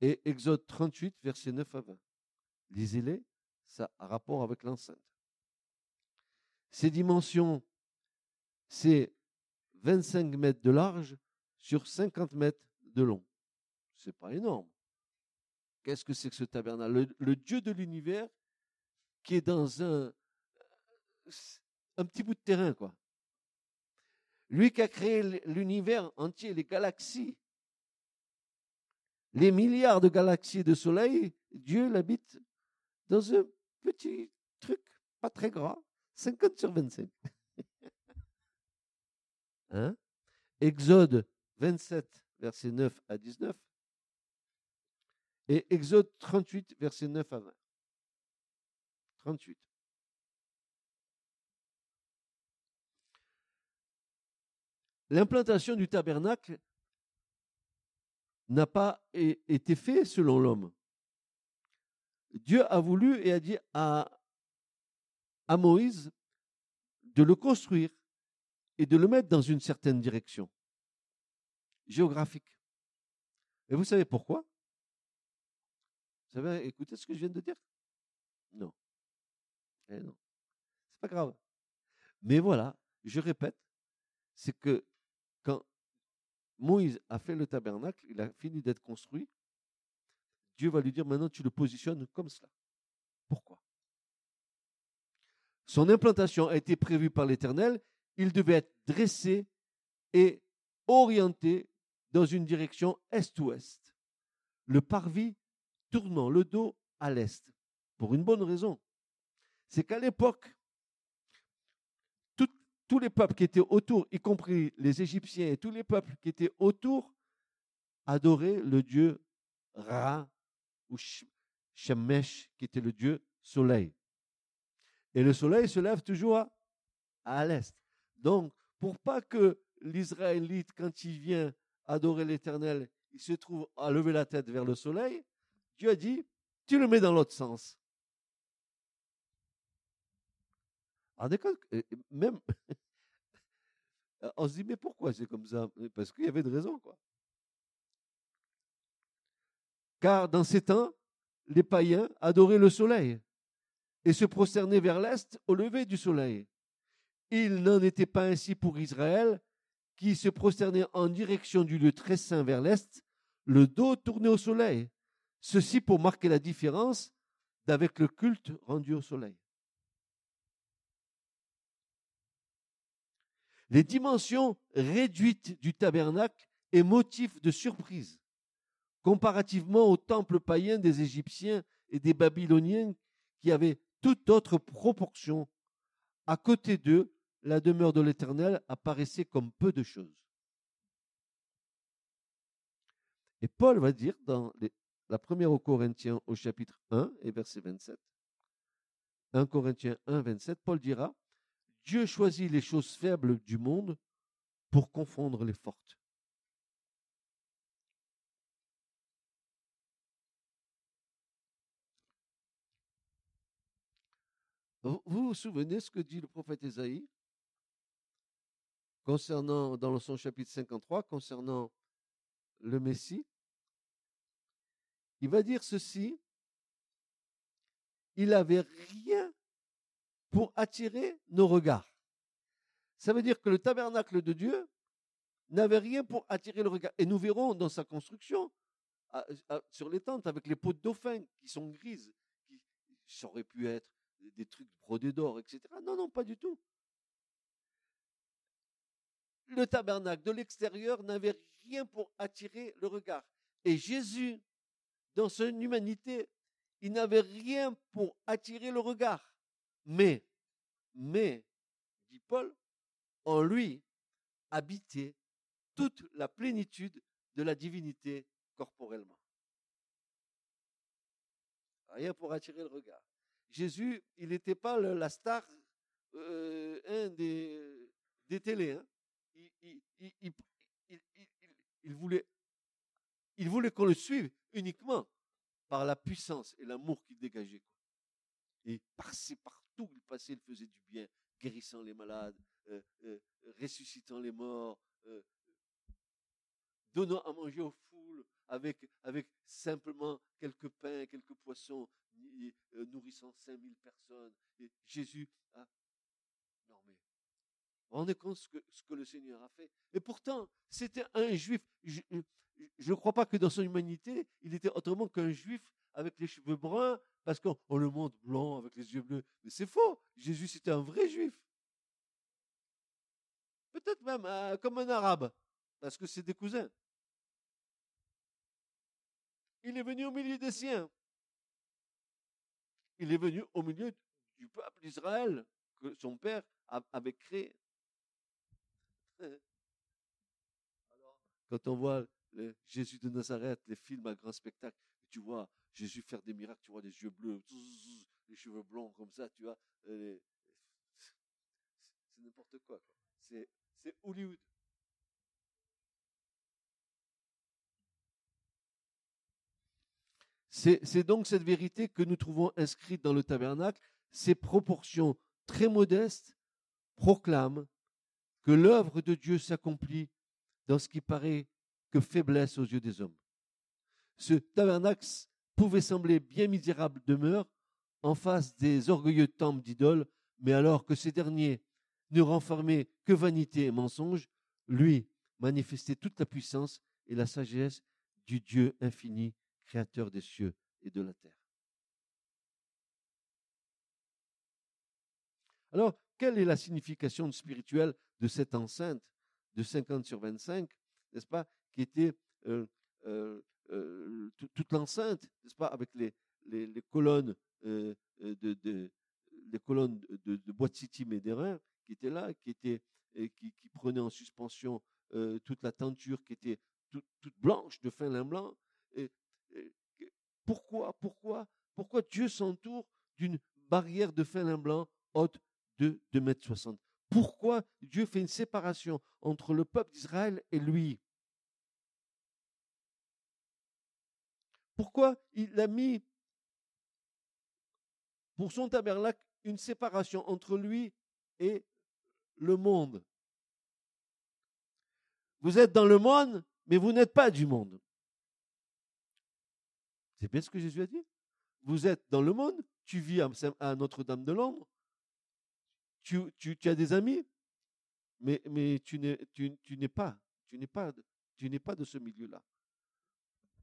Et Exode 38, versets 9 à 20 lisez-les, ça a rapport avec l'enceinte. Ces dimensions, c'est 25 mètres de large sur 50 mètres de long. C'est pas énorme. Qu'est-ce que c'est que ce tabernacle? Le, Dieu de l'univers qui est dans un, un petit bout de terrain, quoi. Lui qui a créé l'univers entier, les galaxies, les milliards de galaxies de soleil, Dieu l'habite dans un petit truc, pas très grand, 50 sur 25. hein? Exode 27, verset 9 à 19. Et Exode 38, verset 9 à 20. 38. L'implantation du tabernacle n'a pas été faite selon l'homme. Dieu a voulu et a dit à, Moïse de le construire et de le mettre dans une certaine direction. géographique. Et vous savez pourquoi? Vous savez, écoutez ce que je viens de dire? Non. Eh non. C'est pas grave. Mais voilà, je répète, c'est que quand Moïse a fait le tabernacle, il a fini d'être construit, Dieu va lui dire maintenant tu le positionnes comme cela. Pourquoi? Son implantation a été prévue par l'Éternel, il devait être dressé et orienté dans une direction est-ouest, le parvis tournant le dos à l'est, pour une bonne raison. C'est qu'à l'époque, tous les peuples qui étaient autour, y compris les Égyptiens et tous les peuples qui étaient autour, adoraient le dieu Ra ou Shemesh, qui était le dieu soleil. Et le soleil se lève toujours à, l'est. Donc, pour pas que l'Israélite, quand il vient adorer l'Éternel, il se trouve à lever la tête vers le soleil, Dieu a dit, tu le mets dans l'autre sens. Alors, même, on se dit, mais pourquoi c'est comme ça? Parce qu'il y avait de raison, quoi. Car dans ces temps, les païens adoraient le soleil et se prosternaient vers l'est au lever du soleil. Il n'en était pas ainsi pour Israël, qui se prosternait en direction du lieu très saint vers l'est, le dos tourné au soleil. Ceci pour marquer la différence d'avec le culte rendu au soleil. Les dimensions réduites du tabernacle est motif de surprise comparativement au temple païen des Égyptiens et des Babyloniens qui avaient toute autre proportion. À côté d'eux, la demeure de l'Éternel apparaissait comme peu de choses. Et Paul va dire dans la première aux Corinthiens au chapitre 1 et verset 27, 1 Corinthiens 1, 27, Paul dira, Dieu choisit les choses faibles du monde pour confondre les fortes. Vous vous souvenez ce que dit le prophète Ésaïe? Concernant, dans son chapitre 53, concernant le Messie Il va dire ceci, il n'avait rien pour attirer nos regards. Ça veut dire que le tabernacle de Dieu n'avait rien pour attirer le regard. Et nous verrons dans sa construction, sur les tentes, avec les pots de dauphin qui sont grises, qui, ça aurait pu être des trucs brodés d'or, etc. Non, non, pas du tout. Le tabernacle de l'extérieur n'avait rien pour attirer le regard. Et Jésus, dans son humanité, il n'avait rien pour attirer le regard. Mais, mais, dit Paul, en lui habitait toute la plénitude de la divinité corporellement. Rien pour attirer le regard. Jésus, il n'était pas la star euh, des, des télés. Il, voulait, qu'on le suive uniquement par la puissance et l'amour qu'il dégageait. Et partout il passait, il faisait du bien, guérissant les malades, euh, euh, ressuscitant les morts, donnant à manger aux foules avec simplement quelques pains, quelques poissons, euh, nourrissant 5000 personnes. Et Jésus a... Non mais, rendez compte ce que, ce que le Seigneur a fait? Et pourtant, c'était un juif. Je ne crois pas que dans son humanité, il était autrement qu'un juif avec les cheveux bruns, parce qu'on le montre blanc avec les yeux bleus. Mais c'est faux. Jésus, c'était un vrai juif. Peut-être même euh, comme un arabe, parce que c'est des cousins. Il est venu au milieu des siens. Il est venu au milieu du peuple d'Israël que son père avait créé. Alors, quand on voit Jésus de Nazareth, les films à grand spectacle, tu vois Jésus faire des miracles, tu vois les yeux bleus, les cheveux blonds comme ça, tu vois. C'est n'importe quoi. C'est Hollywood. C'est donc cette vérité que nous trouvons inscrite dans le tabernacle. Ces proportions très modestes proclament que l'œuvre de Dieu s'accomplit dans ce qui paraît que faiblesse aux yeux des hommes. Ce tabernacle pouvait sembler bien misérable demeure en face des orgueilleux temples d'idoles, mais alors que ces derniers ne renfermaient que vanité et mensonge, lui manifestait toute la puissance et la sagesse du Dieu infini, créateur des cieux et de la terre. Alors, quelle est la signification spirituelle de cette enceinte de 50 sur 25, n'est-ce pas, qui était euh, euh, euh, toute l'enceinte, n'est-ce pas, avec les, les, colonnes de, de, les colonnes de, City Médérin qui étaient là, qui étaient qui, prenaient en suspension toute la tenture qui était toute, blanche de fin lin blanc. Et, pourquoi, pourquoi, pourquoi Dieu s'entoure d'une barrière de fin blanc haute de 2 mètres 60 Pourquoi Dieu fait une séparation entre le peuple d'Israël et lui? Pourquoi il a mis pour son tabernacle une séparation entre lui et le monde? Vous êtes dans le monde, mais vous n'êtes pas du monde. C'est bien ce que Jésus a dit. Vous êtes dans le monde, tu vis à Notre-Dame de Londres, tu, as des amis, mais, mais tu n'es pas, tu pas, tu n'es pas de ce milieu-là.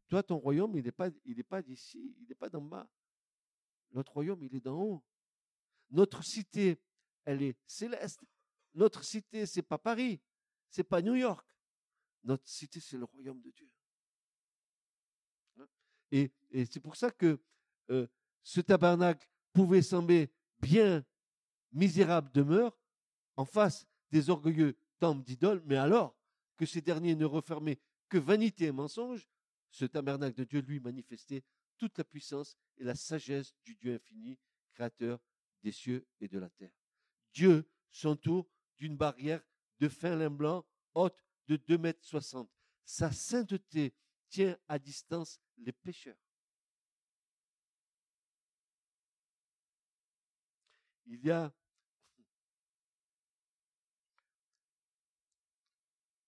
Toi, ton royaume, il n'est pas, pas d'ici, il n'est pas d'en bas. Notre royaume, il est d'en haut. Notre cité, elle est céleste. Notre cité, c'est pas Paris, c'est pas New York. Notre cité, c'est le royaume de Dieu. Et, c'est pour ça que euh, ce tabernacle pouvait sembler bien misérable demeure en face des orgueilleux temples d'idoles, mais alors que ces derniers ne refermaient que vanité et mensonge, ce tabernacle de Dieu lui manifestait toute la puissance et la sagesse du Dieu infini, créateur des cieux et de la terre. Dieu s'entoure d'une barrière de fin lin blanc haute de 2 mètres 60. Sa sainteté tient à distance les pécheurs. Il y a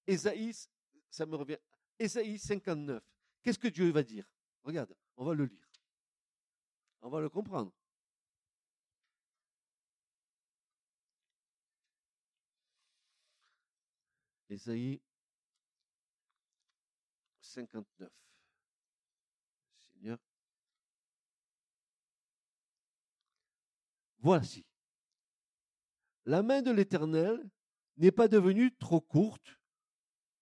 Ésaïe, ça me revient. Ésaïe 59. Qu'est-ce que Dieu va dire? Regarde, on va le lire. On va le comprendre. Ésaïe 59. Seigneur. Voici. La main de l'Éternel n'est pas devenue trop courte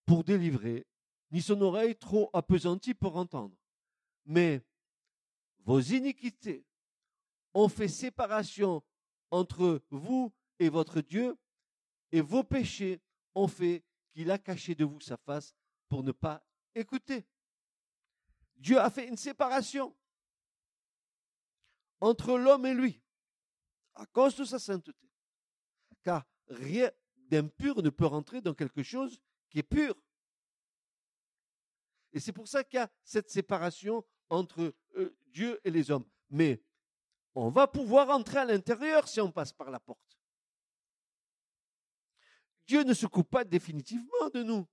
pour délivrer, ni son oreille trop appesantie pour entendre. Mais vos iniquités ont fait séparation entre vous et votre Dieu, et vos péchés ont fait qu'il a caché de vous sa face pour ne pas écouter. Dieu a fait une séparation entre l'homme et lui à cause de sa sainteté. Car rien d'impur ne peut rentrer dans quelque chose qui est pur. Et c'est pour ça qu'il y a cette séparation entre euh, Dieu et les hommes. Mais on va pouvoir entrer à l'intérieur si on passe par la porte. Dieu ne se coupe pas définitivement de nous.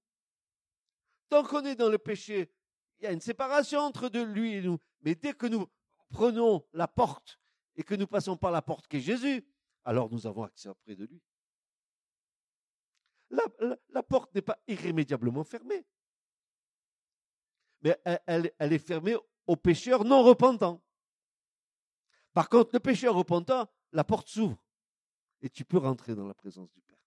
Tant qu'on est dans le péché, il y a une séparation entre de lui et nous. Mais dès que nous prenons la porte et que nous passons par la porte qui est Jésus, alors nous avons accès auprès de lui. La, porte n'est pas irrémédiablement fermée. Mais elle, elle est fermée aux pécheurs non repentants. Par contre, le pécheur repentant, la porte s'ouvre et tu peux rentrer dans la présence du Père.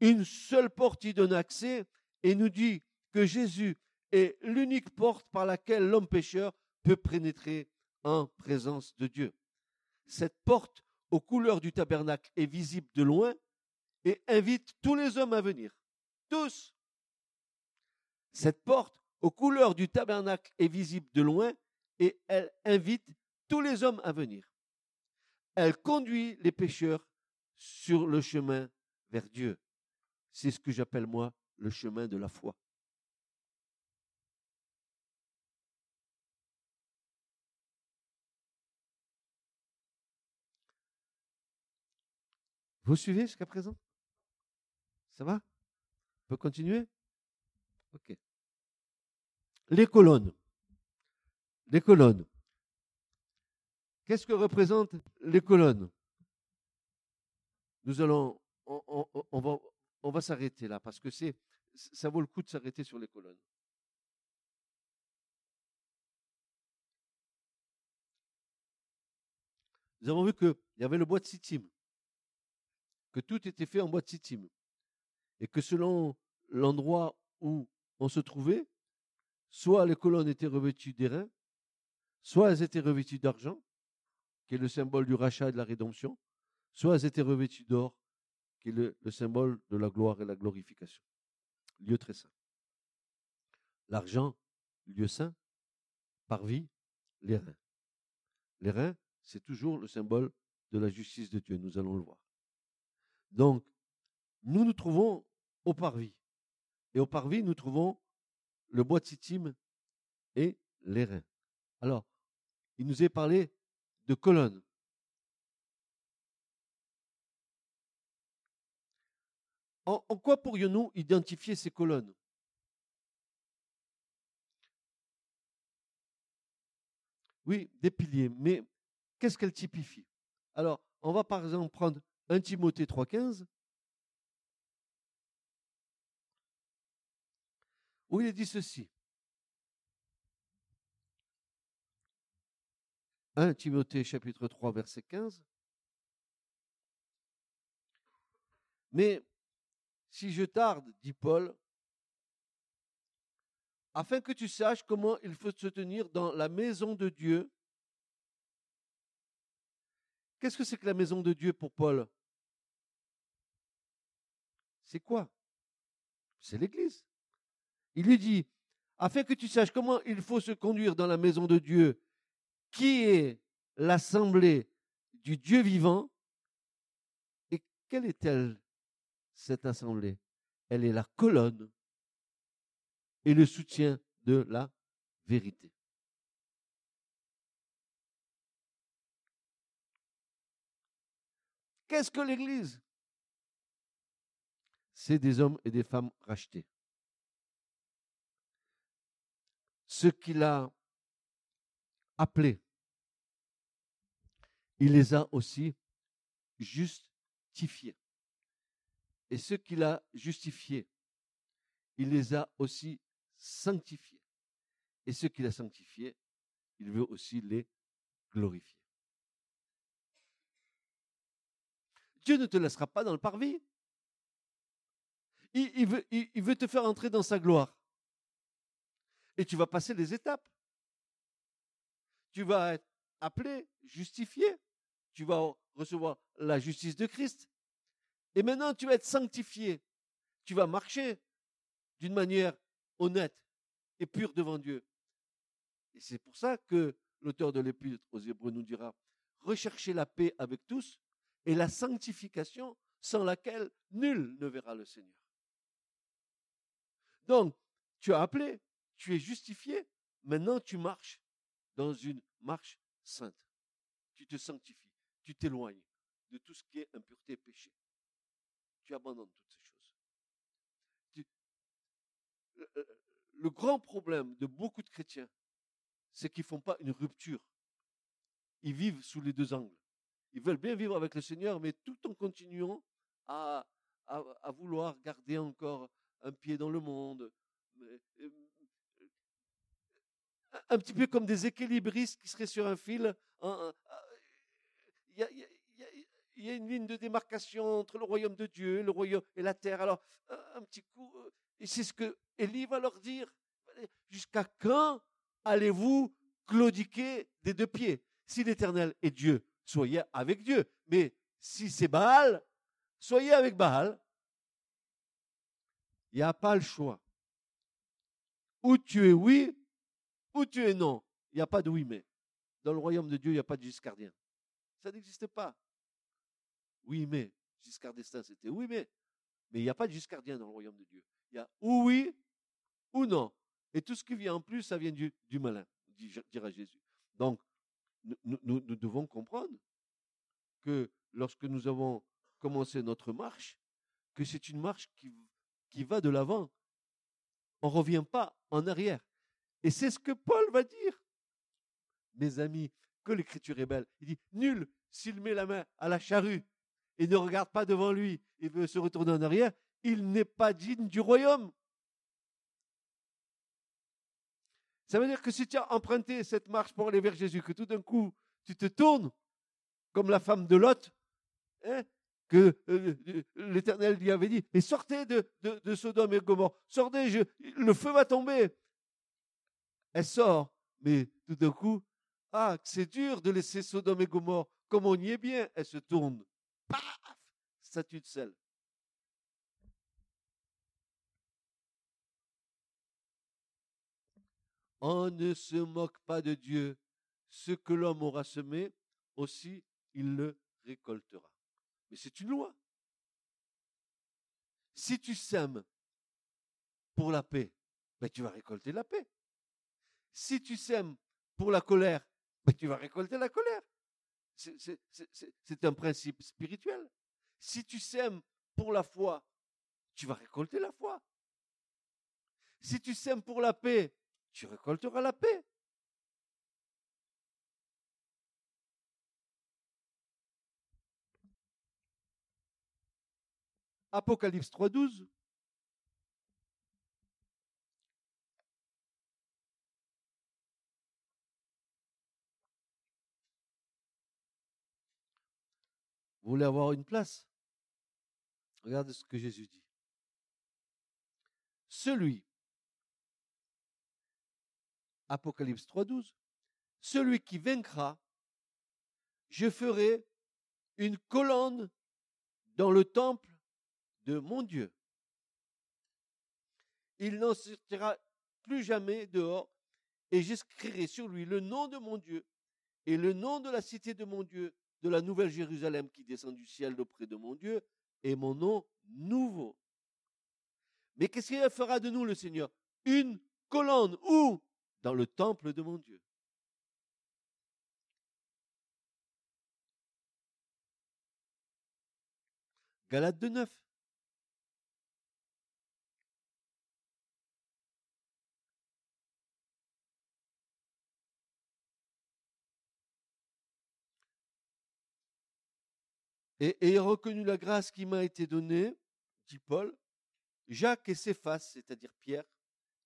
Une seule porte y donne accès et nous dit que Jésus est l'unique porte par laquelle l'homme pécheur peut pénétrer en présence de Dieu. Cette porte aux couleurs du tabernacle est visible de loin et invite tous les hommes à venir. Tous. Cette porte aux couleurs du tabernacle est visible de loin et elle invite tous les hommes à venir. Elle conduit les pécheurs sur le chemin vers Dieu. C'est ce que j'appelle moi le chemin de la foi. Vous suivez jusqu'à présent? Ça va? On peut continuer? Ok. Les colonnes. Les colonnes. Qu'est-ce que représentent les colonnes? Nous allons, on, va, on va s'arrêter là parce que c'est, ça vaut le coup de s'arrêter sur les colonnes. Nous avons vu qu'il y avait le bois de Sittim, que tout était fait en bois de Sittim, et que selon l'endroit où on se trouvait, soit les colonnes étaient revêtues d'airain, soit elles étaient revêtues d'argent, qui est le symbole du rachat et de la rédemption, soit elles étaient revêtues d'or, qui est le, symbole de la gloire et la glorification. Lieu très saint. L'argent, lieu saint, parvis, les reins. Les reins, c'est toujours le symbole de la justice de Dieu, nous allons le voir. Donc, nous nous trouvons au parvis. Et au parvis, nous trouvons le bois de Sittim et les reins. Alors, il nous est parlé de colonnes. En, en quoi pourrions-nous identifier ces colonnes? Oui, des piliers, mais qu'est-ce qu'elles typifient? Alors, on va par exemple prendre 1 Timothée 3,15 où il est dit ceci. 1 Timothée chapitre 3 verset 15. Mais si je tarde, dit Paul, afin que tu saches comment il faut se tenir dans la maison de Dieu. Qu'est-ce que c'est que la maison de Dieu pour Paul? C'est quoi? C'est l'Église. Il lui dit, afin que tu saches comment il faut se conduire dans la maison de Dieu, qui est l'assemblée du Dieu vivant, et quelle est-elle, cette assemblée? Elle est la colonne et le soutien de la vérité. Qu'est-ce que l'Église? C'est des hommes et des femmes rachetés. Ce qu'il a appelés, il les a aussi justifiés. Et ce qu'il a justifié, il les a aussi sanctifiés. Et ce qu'il a sanctifié, il veut aussi les glorifier. Dieu ne te laissera pas dans le parvis. Il, veut, veut te faire entrer dans sa gloire. Et tu vas passer les étapes tu vas être appelé, justifié, tu vas recevoir la justice de Christ. Et maintenant, tu vas être sanctifié. Tu vas marcher d'une manière honnête et pure devant Dieu. Et c'est pour ça que l'auteur de l'Épître aux Hébreux nous dira recherchez la paix avec tous et la sanctification sans laquelle nul ne verra le Seigneur. Donc, tu as appelé, tu es justifié, maintenant tu marches dans une marche sainte. Tu te sanctifies, tu t'éloignes de tout ce qui est impureté et péché. Tu abandonnes toutes ces choses. le grand problème de beaucoup de chrétiens, c'est qu'ils ne font pas une rupture. Ils vivent sous les deux angles. Ils veulent bien vivre avec le Seigneur, mais tout en continuant à, à vouloir garder encore un pied dans le monde, un petit peu comme des équilibristes qui seraient sur un fil. Il y, a, une ligne de démarcation entre le royaume de Dieu, le royaume et la terre. Alors, un petit coup, euh, et c'est ce que Élie va leur dire. Jusqu'à quand allez-vous claudiquer des deux pieds? Si l'Éternel est Dieu, soyez avec Dieu. Mais si c'est Baal, soyez avec Baal. Il n'y a pas le choix. Ou tu es oui, ou tu es non. Il n'y a pas de oui mais. Dans le royaume de Dieu, il n'y a pas de giscardien. Ça n'existe pas. Oui mais. Giscard d'Estaing, c'était oui mais. Mais il n'y a pas de giscardien dans le royaume de Dieu. Il y a ou oui ou non. Et tout ce qui vient en plus, ça vient du, du malin, dira Jésus. Donc, nous, nous, devons comprendre que lorsque nous avons commencé notre marche, que c'est une marche qui, qui va de l'avant. On ne revient pas en arrière. Et c'est ce que Paul va dire. Mes amis, que l'écriture est belle. Il dit, nul, s'il met la main à la charrue et ne regarde pas devant lui et veut se retourner en arrière, il n'est pas digne du royaume. Ça veut dire que si tu as emprunté cette marche pour aller vers Jésus, que tout d'un coup, tu te tournes, comme la femme de Lot, hein, que euh, euh, l'Éternel lui avait dit, mais sortez de, Sodome et Gomorre, sortez, le feu va tomber. Elle sort, mais tout d'un coup, ah, c'est dur de laisser Sodome et Gomorre, comme on y est bien, elle se tourne. Paf Statue de sel. On ne se moque pas de Dieu. Ce que l'homme aura semé, aussi il le récoltera. Mais c'est une loi. Si tu sèmes pour la paix, ben tu vas récolter la paix. Si tu sèmes pour la colère, ben tu vas récolter la colère. C'est un principe spirituel. Si tu sèmes pour la foi, tu vas récolter la foi. Si tu sèmes pour la paix, tu récolteras la paix. Apocalypse 3.12. Vous voulez avoir une place? Regardez ce que Jésus dit. Celui, Apocalypse 3.12, celui qui vaincra, je ferai une colonne dans le temple mon Dieu. Il n'en sortira plus jamais dehors, et j'écrirai sur lui le nom de mon Dieu et le nom de la cité de mon Dieu, de la nouvelle Jérusalem qui descend du ciel auprès de mon Dieu, et mon nom nouveau. Mais qu'est-ce qu'il fera de nous le Seigneur? Une colonne où? Dans le temple de mon Dieu. Galate de 9. Et ayant reconnu la grâce qui m'a été donnée, dit Paul, Jacques et Céphas, c'est-à-dire Pierre,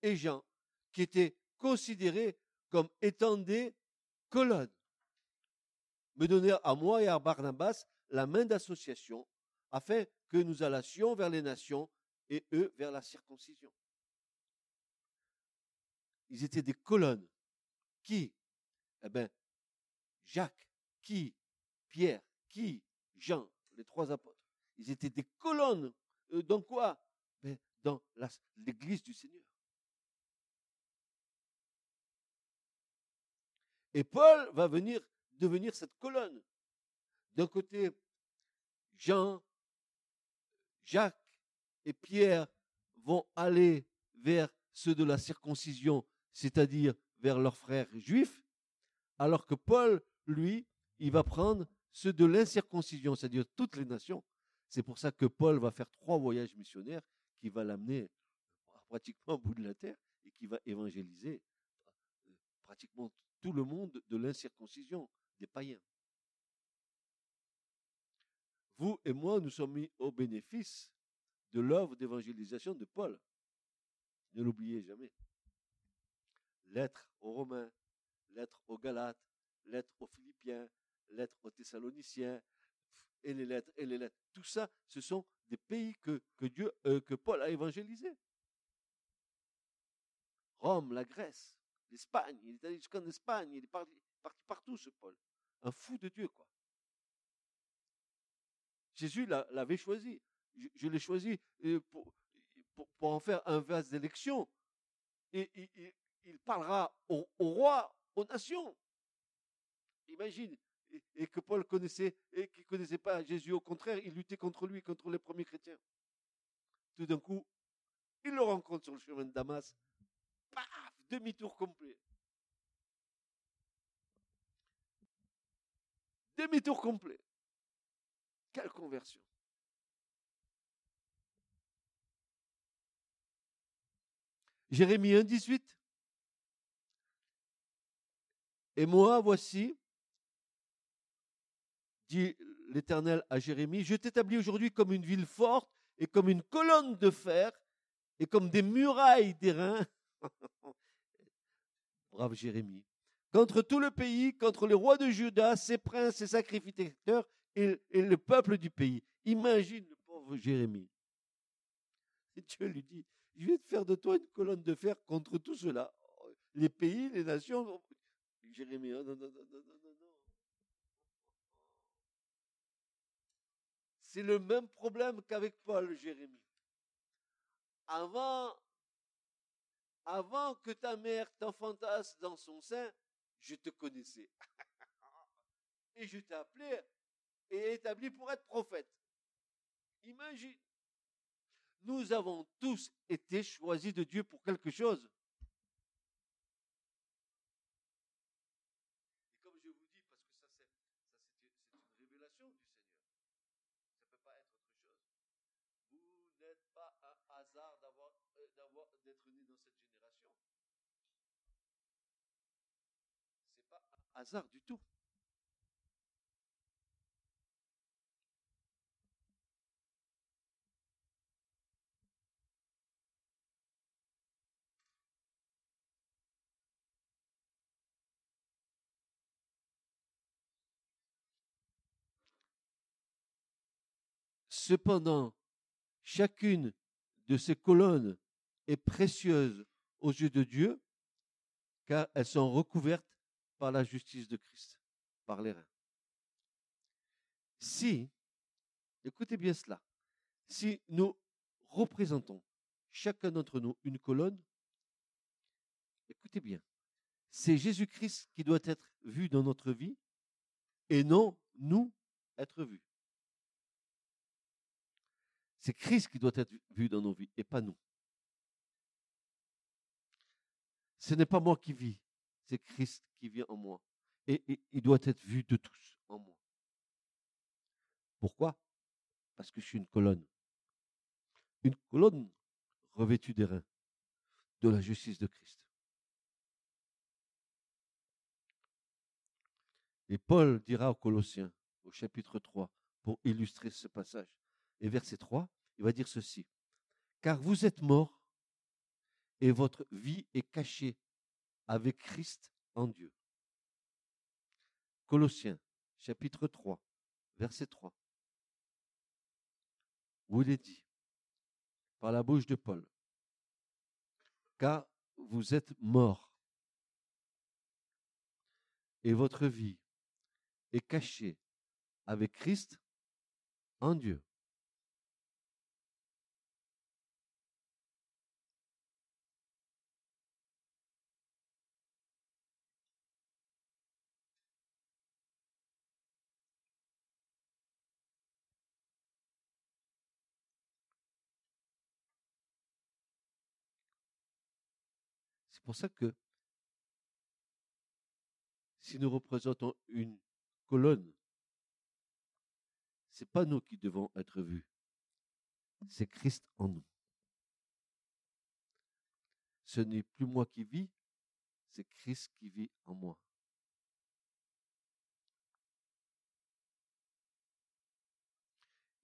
et Jean, qui étaient considérés comme étant des colonnes, me donnèrent à moi et à Barnabas la main d'association, afin que nous allassions vers les nations et eux vers la circoncision. Ils étaient des colonnes. Qui? Eh bien, Jacques, qui? Pierre, qui? Jean, les trois apôtres. Ils étaient des colonnes. Euh, dans quoi? Ben, Dans l'église du Seigneur. Et Paul va venir devenir cette colonne. D'un côté, Jean, Jacques et Pierre vont aller vers ceux de la circoncision, c'est-à-dire vers leurs frères juifs, alors que Paul, lui, il va prendre ceux de l'incirconcision, c'est-à-dire toutes les nations. C'est pour ça que Paul va faire trois voyages missionnaires qui va l'amener pratiquement au bout de la terre et qui va évangéliser euh, pratiquement tout le monde de l'incirconcision, des païens. Vous et moi, nous sommes mis au bénéfice de l'œuvre d'évangélisation de Paul. Ne l'oubliez jamais. Lettre aux Romains, lettre aux Galates, lettre aux Philippiens, lettres aux Thessaloniciens, et les lettres, et les lettres. Tout ça, ce sont des pays que, que Dieu, euh, que Paul a évangélisés. Rome, la Grèce, l'Espagne, il est allé jusqu'en Espagne, il est parti, partout, ce Paul. Un fou de Dieu, quoi. Jésus l'avait choisi. Je, l'ai choisi euh, pour, pour, en faire un vase d'élection. Et, il parlera au, au roi, aux nations. Imagine, et que Paul connaissait et qui connaissait pas Jésus. Au contraire, il luttait contre lui, contre les premiers chrétiens. Tout d'un coup, il le rencontre sur le chemin de Damas. Paf, demi-tour complet. Demi-tour complet. Quelle conversion. Jérémie 1, 18. Et moi, voici, dit l'Éternel à Jérémie, je t'établis aujourd'hui comme une ville forte et comme une colonne de fer et comme des murailles d'airain. Brave Jérémie. Contre tout le pays, contre les rois de Juda, ses princes, ses sacrificateurs et, le peuple du pays. Imagine le pauvre Jérémie. Et Dieu lui dit, je vais te faire de toi une colonne de fer contre tout cela. Les pays, les nations. Jérémie, oh non, non, non, non, non, non. C'est le même problème qu'avec Paul, Jérémie. Avant, que ta mère t'enfantasse dans son sein, je te connaissais. et je t'ai appelé et établi pour être prophète. Imagine. Nous avons tous été choisis de Dieu pour quelque chose. Et comme je vous dis, parce que ça c'est, une révélation du Seigneur, ça ne peut pas être autre chose. Vous n'êtes pas un hasard d'avoir, euh, d'avoir, d'être né dans cette génération. C'est pas un hasard du tout. Cependant, chacune de ces colonnes est précieuse aux yeux de Dieu, car elles sont recouvertes par la justice de Christ, par les reins. Si, écoutez bien cela, si nous représentons chacun d'entre nous une colonne, écoutez bien, c'est Jésus-Christ qui doit être vu dans notre vie et non nous être vus. C'est Christ qui doit être vu dans nos vies et pas nous. Ce n'est pas moi qui vis, c'est Christ vit en moi. Et, il doit être vu de tous en moi. Pourquoi? Parce que je suis une colonne. Une colonne revêtue des reins de la justice de Christ. Et Paul dira aux Colossiens, au chapitre 3, pour illustrer ce passage, et verset 3, il va dire ceci. Car vous êtes morts et votre vie est cachée avec Christ en Dieu. Colossiens, chapitre 3, verset 3. Où il est dit, par la bouche de Paul, car vous êtes morts et votre vie est cachée avec Christ en Dieu. Pour ça que si nous représentons une colonne, c'est pas nous qui devons être vus. C'est Christ en nous. Ce n'est plus moi qui vis, c'est Christ qui vit en moi.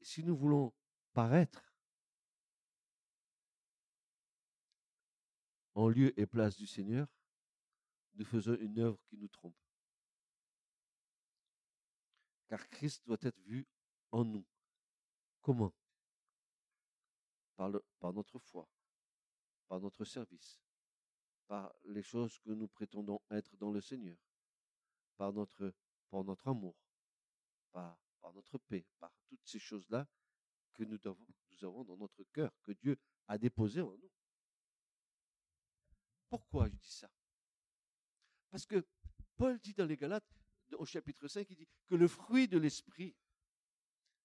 Si nous voulons paraître en lieu et place du Seigneur, nous faisons une œuvre qui nous trompe. Car Christ doit être vu en nous. Comment? Par, notre foi, par notre service, par les choses que nous prétendons être dans le Seigneur, par notre, amour, par, notre paix, par toutes ces choses-là que nous, nous avons dans notre cœur, que Dieu a déposées en nous. Pourquoi je dis ça? Parce que Paul dit dans les Galates, au chapitre 5, il dit que le fruit de l'esprit,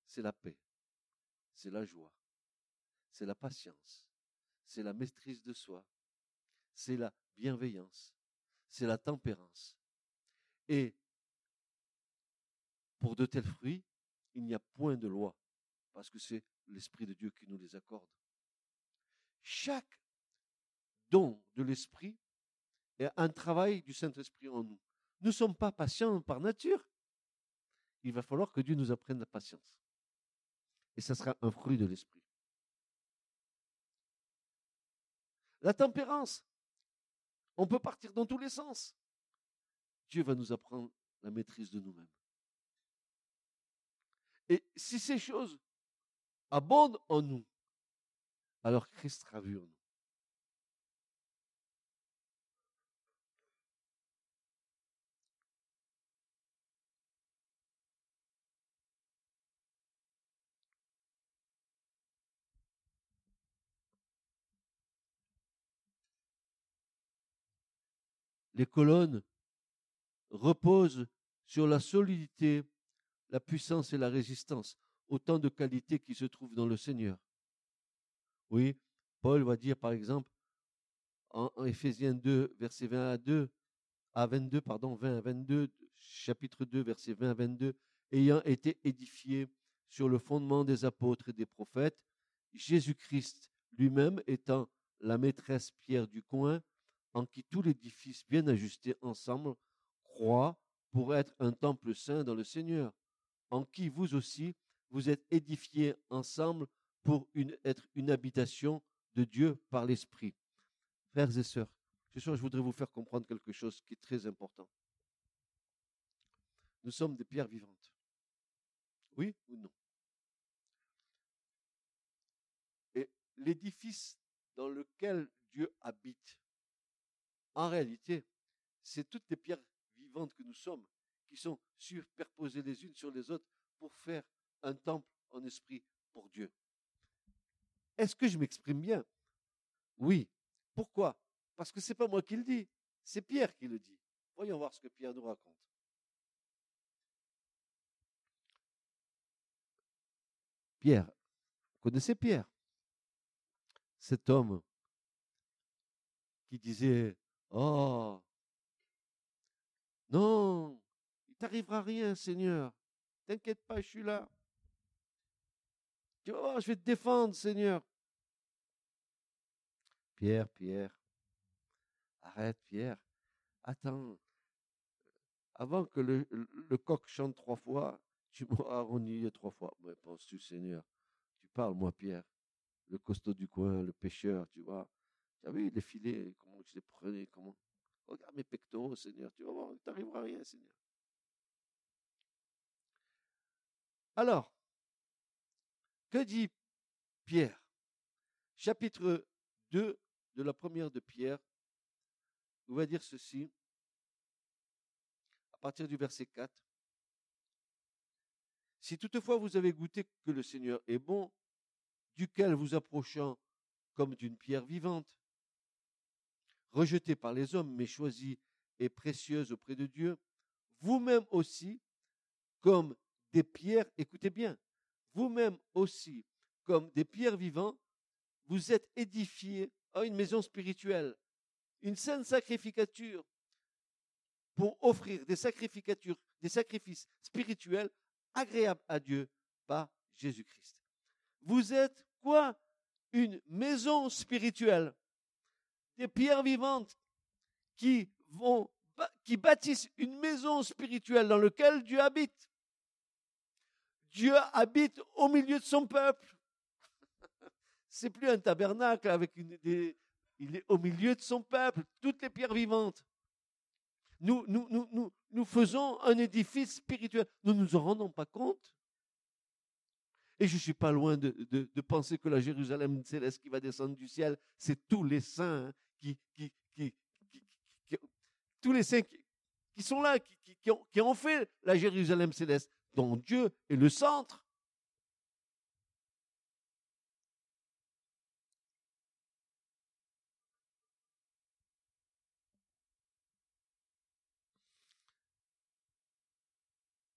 c'est la paix, c'est la joie, c'est la patience, c'est la maîtrise de soi, c'est la bienveillance, c'est la tempérance. Et pour de tels fruits, il n'y a point de loi, parce que c'est l'Esprit de Dieu qui nous les accorde. Chaque de l'Esprit et un travail du Saint-Esprit en nous. Nous ne sommes pas patients par nature. Il va falloir que Dieu nous apprenne la patience. Et ça sera un fruit de l'Esprit. La tempérance. On peut partir dans tous les sens. Dieu va nous apprendre la maîtrise de nous-mêmes. Et si ces choses abondent en nous, alors Christ sera vu en nous. Les colonnes reposent sur la solidité, la puissance et la résistance, autant de qualités qui se trouvent dans le Seigneur. Oui, Paul va dire par exemple en, Éphésiens 2, verset 20 à 2, à 22, pardon, 20 à 22, chapitre 2, verset 20 à 22, ayant été édifié sur le fondement des apôtres et des prophètes, Jésus-Christ lui-même étant la maîtresse pierre du coin, en qui tout l'édifice bien ajusté ensemble croit pour être un temple saint dans le Seigneur, en qui vous aussi vous êtes édifiés ensemble pour être une habitation de Dieu par l'Esprit. Frères et sœurs, ce soir je voudrais vous faire comprendre quelque chose qui est très important. Nous sommes des pierres vivantes. Oui ou non? Et l'édifice dans lequel Dieu habite, en réalité, c'est toutes les pierres vivantes que nous sommes qui sont superposées les unes sur les autres pour faire un temple en esprit pour Dieu. Est-ce que je m'exprime bien? Oui. Pourquoi? Parce que ce n'est pas moi qui le dis, c'est Pierre qui le dit. Voyons voir ce que Pierre nous raconte. Pierre, vous connaissez Pierre? Cet homme qui disait Oh, non, il t'arrivera rien, Seigneur. T'inquiète pas, je suis là. Tu vas je vais te défendre, Seigneur. Pierre, Pierre, arrête, Pierre. Attends. Avant que le, coq chante trois fois, tu m'auras renouillé trois fois. Mais penses-tu, Seigneur? Tu parles, moi, Pierre. Le costaud du coin, le pêcheur, tu vois. Tu as vu les filets, je les prenais, comment? Regarde mes pectoraux, Seigneur. Tu vas voir, tu n'arriveras rien, Seigneur. Alors, que dit Pierre? Chapitre 2 de la première de Pierre on va dire ceci à partir du verset 4. Si toutefois vous avez goûté que le Seigneur est bon, duquel vous approchant comme d'une pierre vivante, rejetée par les hommes, mais choisie et précieuse auprès de Dieu, vous-même aussi, comme des pierres, écoutez bien, vous-même aussi, comme des pierres vivantes, vous êtes édifiés à une maison spirituelle, une sainte sacrificature pour offrir des sacrificatures, des sacrifices spirituels agréables à Dieu par Jésus-Christ. Vous êtes quoi? Une maison spirituelle des pierres vivantes qui vont, qui bâtissent une maison spirituelle dans laquelle Dieu habite. Dieu habite au milieu de son peuple. C'est plus un tabernacle avec une, des, il est au milieu de son peuple, toutes les pierres vivantes. Nous, nous, nous, nous, nous faisons un édifice spirituel. Nous ne nous en rendons pas compte. Et je ne suis pas loin de, de, penser que la Jérusalem céleste qui va descendre du ciel, c'est tous les saints hein, qui, tous les saints qui, sont là, qui ont fait la Jérusalem céleste, dont Dieu est le centre.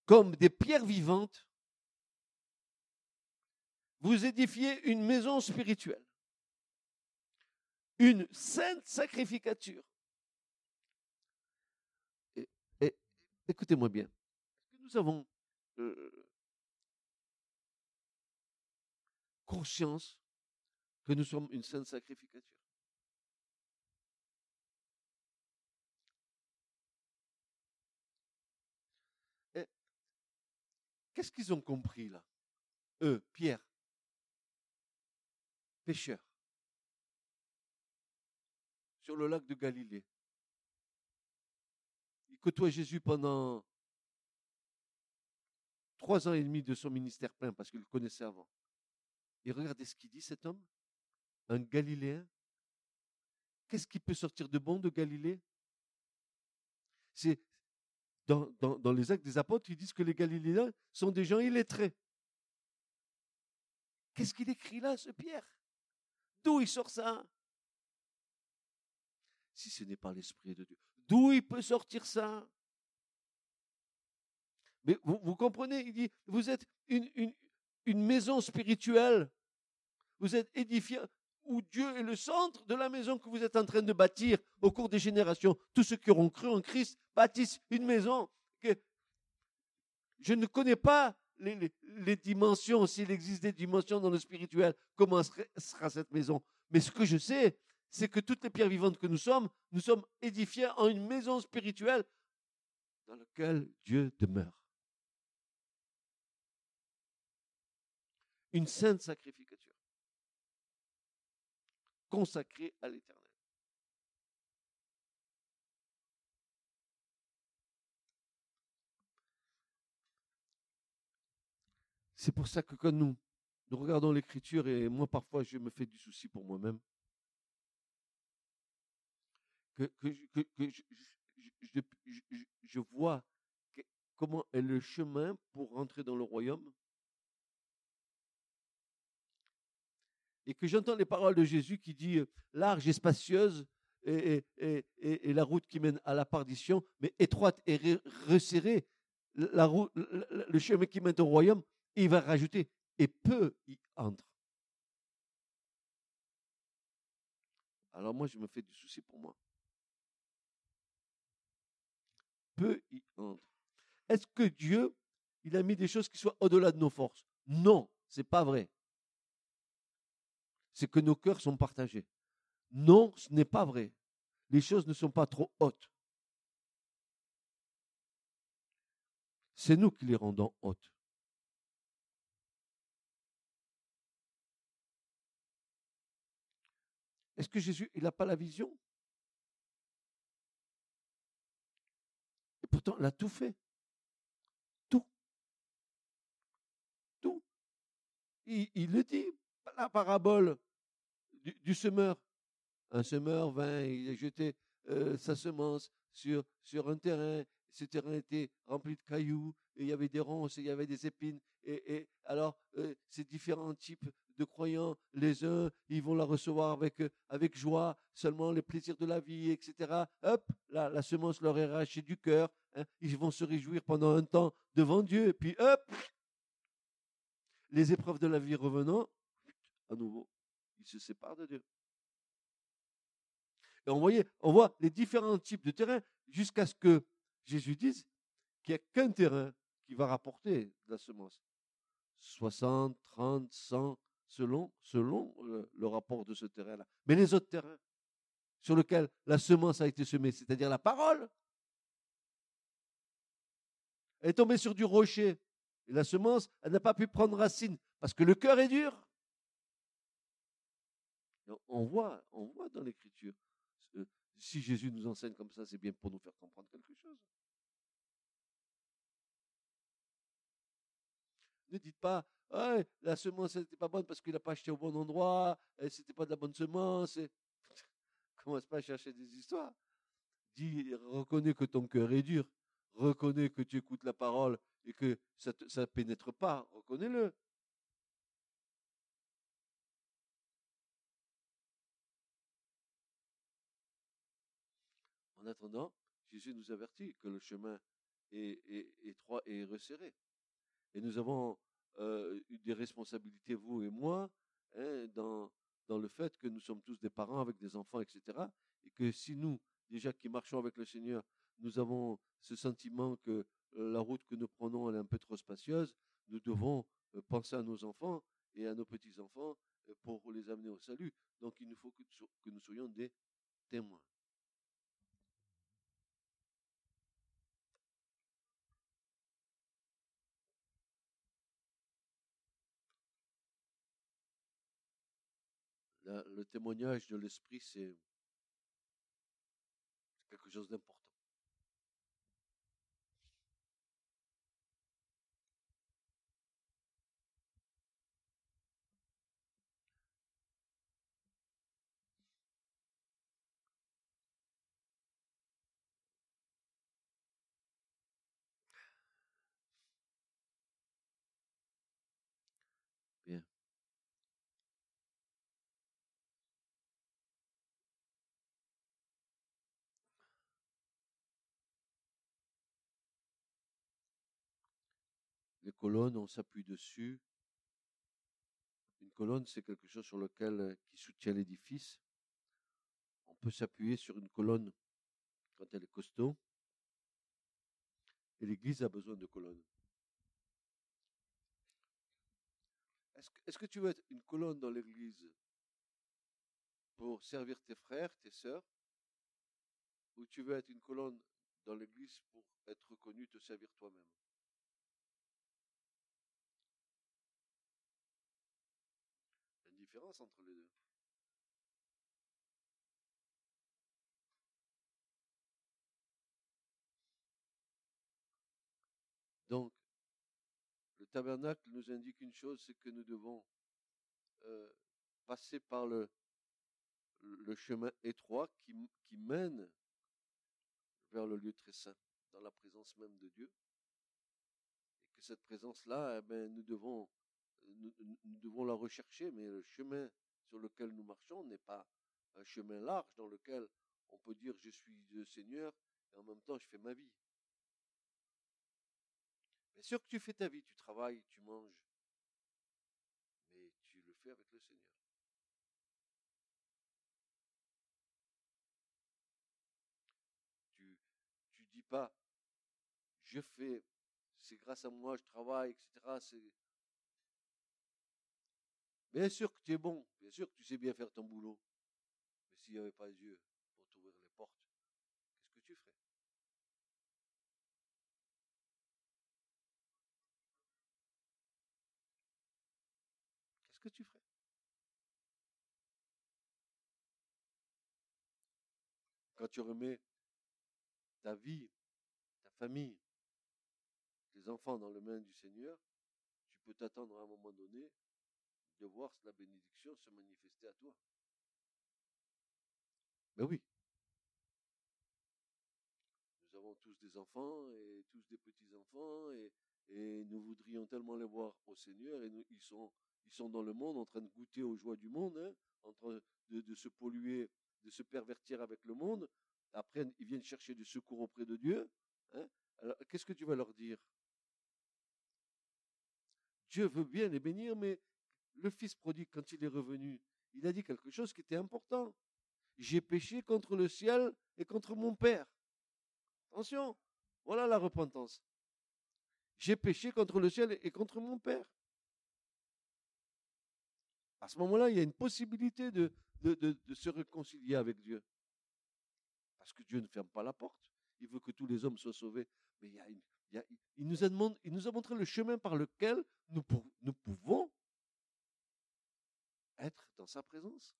Comme des pierres vivantes, vous édifiez une maison spirituelle une sainte sacrificature. Écoutez-moi bien. Nous avons euh, conscience que nous sommes une sainte sacrificature? Qu'est-ce qu'ils ont compris là? Eux, Pierre, pécheurs sur le lac de Galilée. Il côtoie Jésus pendant trois ans et demi de son ministère plein parce qu'il le connaissait avant. Et regardez ce qu'il dit cet homme, un Galiléen. Qu'est-ce qui peut sortir de bon de Galilée? C'est dans, dans, les actes des apôtres, ils disent que les Galiléens sont des gens illettrés. Qu'est-ce qu'il écrit là, ce Pierre? D'où il sort ça? Si ce n'est pas l'Esprit de Dieu, d'où il peut sortir ça? Mais vous, comprenez, il dit, vous êtes une, maison spirituelle. Vous êtes édifié où Dieu est le centre de la maison que vous êtes en train de bâtir au cours des générations. Tous ceux qui auront cru en Christ bâtissent une maison je ne connais pas les, dimensions, s'il existe des dimensions dans le spirituel, comment sera cette maison? Mais ce que je sais, c'est que toutes les pierres vivantes que nous sommes, nous sommes édifiés en une maison spirituelle dans laquelle Dieu demeure. Une sainte sacrificature consacrée à l'éternel. C'est pour ça que quand nous, nous regardons l'écriture, et moi parfois je me fais du souci pour moi-même, que, je, vois comment est le chemin pour rentrer dans le royaume, et que j'entends les paroles de Jésus qui dit large et spacieuse et, et, et, la route qui mène à la perdition, mais étroite et resserrée, la route, le chemin qui mène au royaume, il va rajouter et peu y entre. Alors moi, je me fais du souci pour moi. Est-ce que Dieu, il a mis des choses qui soient au-delà de nos forces? Non, c'est pas vrai. C'est que nos cœurs sont partagés. Non, ce n'est pas vrai. Les choses ne sont pas trop hautes. C'est nous qui les rendons hautes. Est-ce que Jésus, il n'a pas la vision? Pourtant, il a tout fait. Tout. Tout. Il, le dit, la parabole du, semeur. Un semeur vint, il a jeté euh, sa semence sur, un terrain. Ce terrain était rempli de cailloux, il y avait des ronces, il y avait des épines. Et, alors, euh, ces différents types de croyants, les uns, ils vont la recevoir avec, euh, joie, seulement les plaisirs de la vie, etc. Hop, la, semence leur est arrachée du cœur. Hein. ils vont se réjouir pendant un temps devant Dieu. Et puis, hop, les épreuves de la vie revenant, à nouveau, ils se séparent de Dieu. Et on, voyait, on voit les différents types de terrains jusqu'à ce que Jésus dise qu'il n'y a qu'un terrain qui va rapporter la semence. 60, 30, 100, selon, selon le, rapport de ce terrain-là. Mais les autres terrains sur lesquels la semence a été semée, c'est-à-dire la parole, elle est tombée sur du rocher. Et la semence, elle n'a pas pu prendre racine parce que le cœur est dur. On voit, on voit dans l'écriture. Si Jésus nous enseigne comme ça, c'est bien pour nous faire comprendre quelque chose. Ne dites pas, la semence n'était pas bonne parce qu'il n'a pas acheté au bon endroit, c'était pas de la bonne semence. Commence pas à chercher des histoires. Dis, reconnais que ton cœur est dur. Reconnais que tu écoutes la parole et que ça ne pénètre pas. Reconnais-le. En attendant, Jésus nous avertit que le chemin est étroit et resserré. Et nous avons euh, des responsabilités, vous et moi, hein, dans, dans le fait que nous sommes tous des parents avec des enfants, etc. Et que si nous, déjà qui marchons avec le Seigneur, nous avons ce sentiment que euh, la route que nous prenons elle est un peu trop spacieuse, nous devons euh, penser à nos enfants et à nos petits-enfants pour les amener au salut. Donc il nous faut que, que nous soyons des témoins. Le témoignage de l'esprit, c'est quelque chose d'important. Bien. On s'appuie dessus. Une colonne, c'est quelque chose sur lequel euh, qui soutient l'édifice. On peut s'appuyer sur une colonne quand elle est costaud. Et l'Église a besoin de colonnes. Est-ce que, tu veux être une colonne dans l'Église pour servir tes frères, tes sœurs, ou tu veux être une colonne dans l'Église pour être reconnu, te servir toi-même Il y a une différence entre les deux. Donc, tabernacle nous indique une chose, c'est que nous devons euh, passer par le, le chemin étroit qui, mène vers le lieu très saint, dans la présence même de Dieu. Et que cette présence-là, eh ben, nous, devons, nous, devons la rechercher, mais le chemin sur lequel nous marchons n'est pas un chemin large dans lequel on peut dire je suis le Seigneur et en même temps je fais ma vie. Bien sûr que tu fais ta vie, tu travailles, tu manges, mais tu le fais avec le Seigneur. Tu tu dis pas je fais, c'est grâce à moi, je travaille, etc. Bien sûr que tu es bon, bien sûr que tu sais bien faire ton boulot, mais s'il n'y avait pas Dieu pour t'ouvrir les portes, qu'est-ce que tu ferais qu'est-ce que tu ferais Quand tu remets ta vie, ta famille, tes enfants dans les mains du Seigneur, tu peux t'attendre à un moment donné de voir la bénédiction se manifester à toi. Mais oui. Nous avons tous des enfants et tous des petits-enfants et, et nous voudrions tellement les voir au Seigneur et nous, ils sont ils sont dans le monde en train de goûter aux joies du monde, hein, en train de, se polluer, de se pervertir avec le monde. Après, ils viennent chercher du secours auprès de Dieu. Hein. Alors, qu'est-ce que tu vas leur dire? Dieu veut bien les bénir, mais le fils prodigue, quand il est revenu, il a dit quelque chose qui était important. J'ai péché contre le ciel et contre mon Père. Attention, voilà la repentance. J'ai péché contre le ciel et contre mon Père. À ce moment-là, il y a une possibilité de, de, se réconcilier avec Dieu. Parce que Dieu ne ferme pas la porte. Il veut que tous les hommes soient sauvés. Mais il, nous, a nous a montré le chemin par lequel nous, nous pouvons être dans sa présence.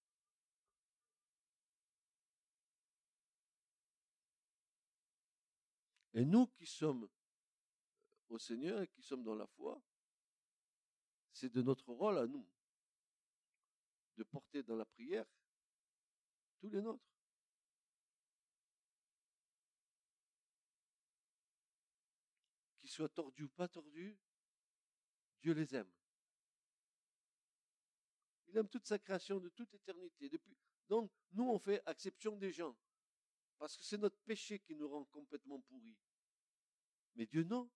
Et nous qui sommes au Seigneur et qui sommes dans la foi, c'est de notre rôle à nous de porter dans la prière tous les nôtres. Qu'ils soient tordus ou pas tordus, Dieu les aime. Il aime toute sa création de toute éternité. Depuis... Donc, nous, on fait exception des gens. Parce que c'est notre péché qui nous rend complètement pourris. Mais Dieu, non.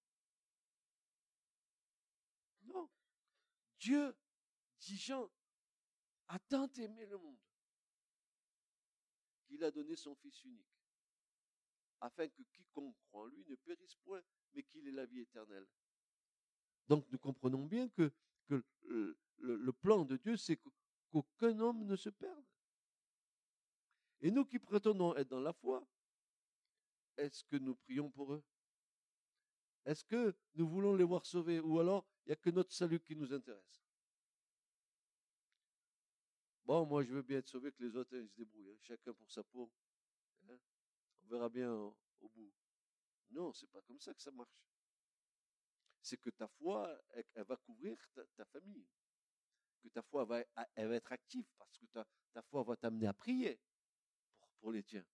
Non. Dieu dit Jean, a tant aimé le monde qu'il a donné son Fils unique, afin que quiconque croit en lui ne périsse point, mais qu'il ait la vie éternelle. Donc nous comprenons bien que, le, plan de Dieu, c'est qu'aucun homme ne se perde. Et nous qui prétendons être dans la foi, est-ce que nous prions pour eux? Est-ce que nous voulons les voir sauvés Ou alors il n'y a que notre salut qui nous intéresse? Bon, moi, je veux bien être sauvé, que les autres, ils se débrouillent. hein, chacun pour sa peau. hein. On verra bien au, bout. Non, c'est pas comme ça que ça marche. C'est que ta foi, elle, va couvrir ta, famille. Que ta foi va, elle va être active parce que ta, foi va t'amener à prier pour, les tiens.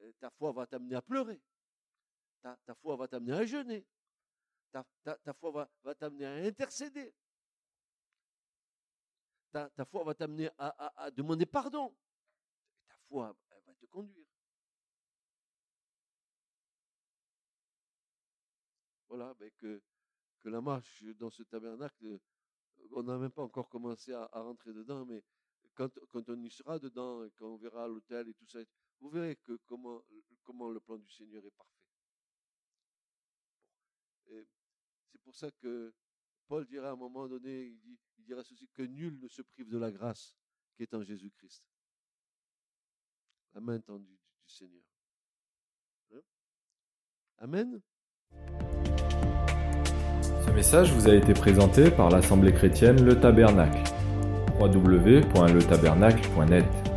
Euh, Ta foi va t'amener à pleurer. Ta, foi va t'amener à jeûner. Ta, foi va t'amener à intercéder. Ta, foi va t'amener à, demander pardon. Ta foi, va te conduire. Voilà, ben que, la marche dans ce tabernacle, euh, on n'a même pas encore commencé à, rentrer dedans, mais quand, on y sera dedans, quand on verra l'hôtel et tout ça, vous verrez que comment, comment le plan du Seigneur est parfait. C'est pour ça que Paul dira à un moment donné, il, dira ceci, que nul ne se prive de la grâce qui est en Jésus-Christ. La main tendue du, du Seigneur. Hein? Amen. Ce message vous a été présenté par l'Assemblée chrétienne Le Tabernacle. www.letabernacle.net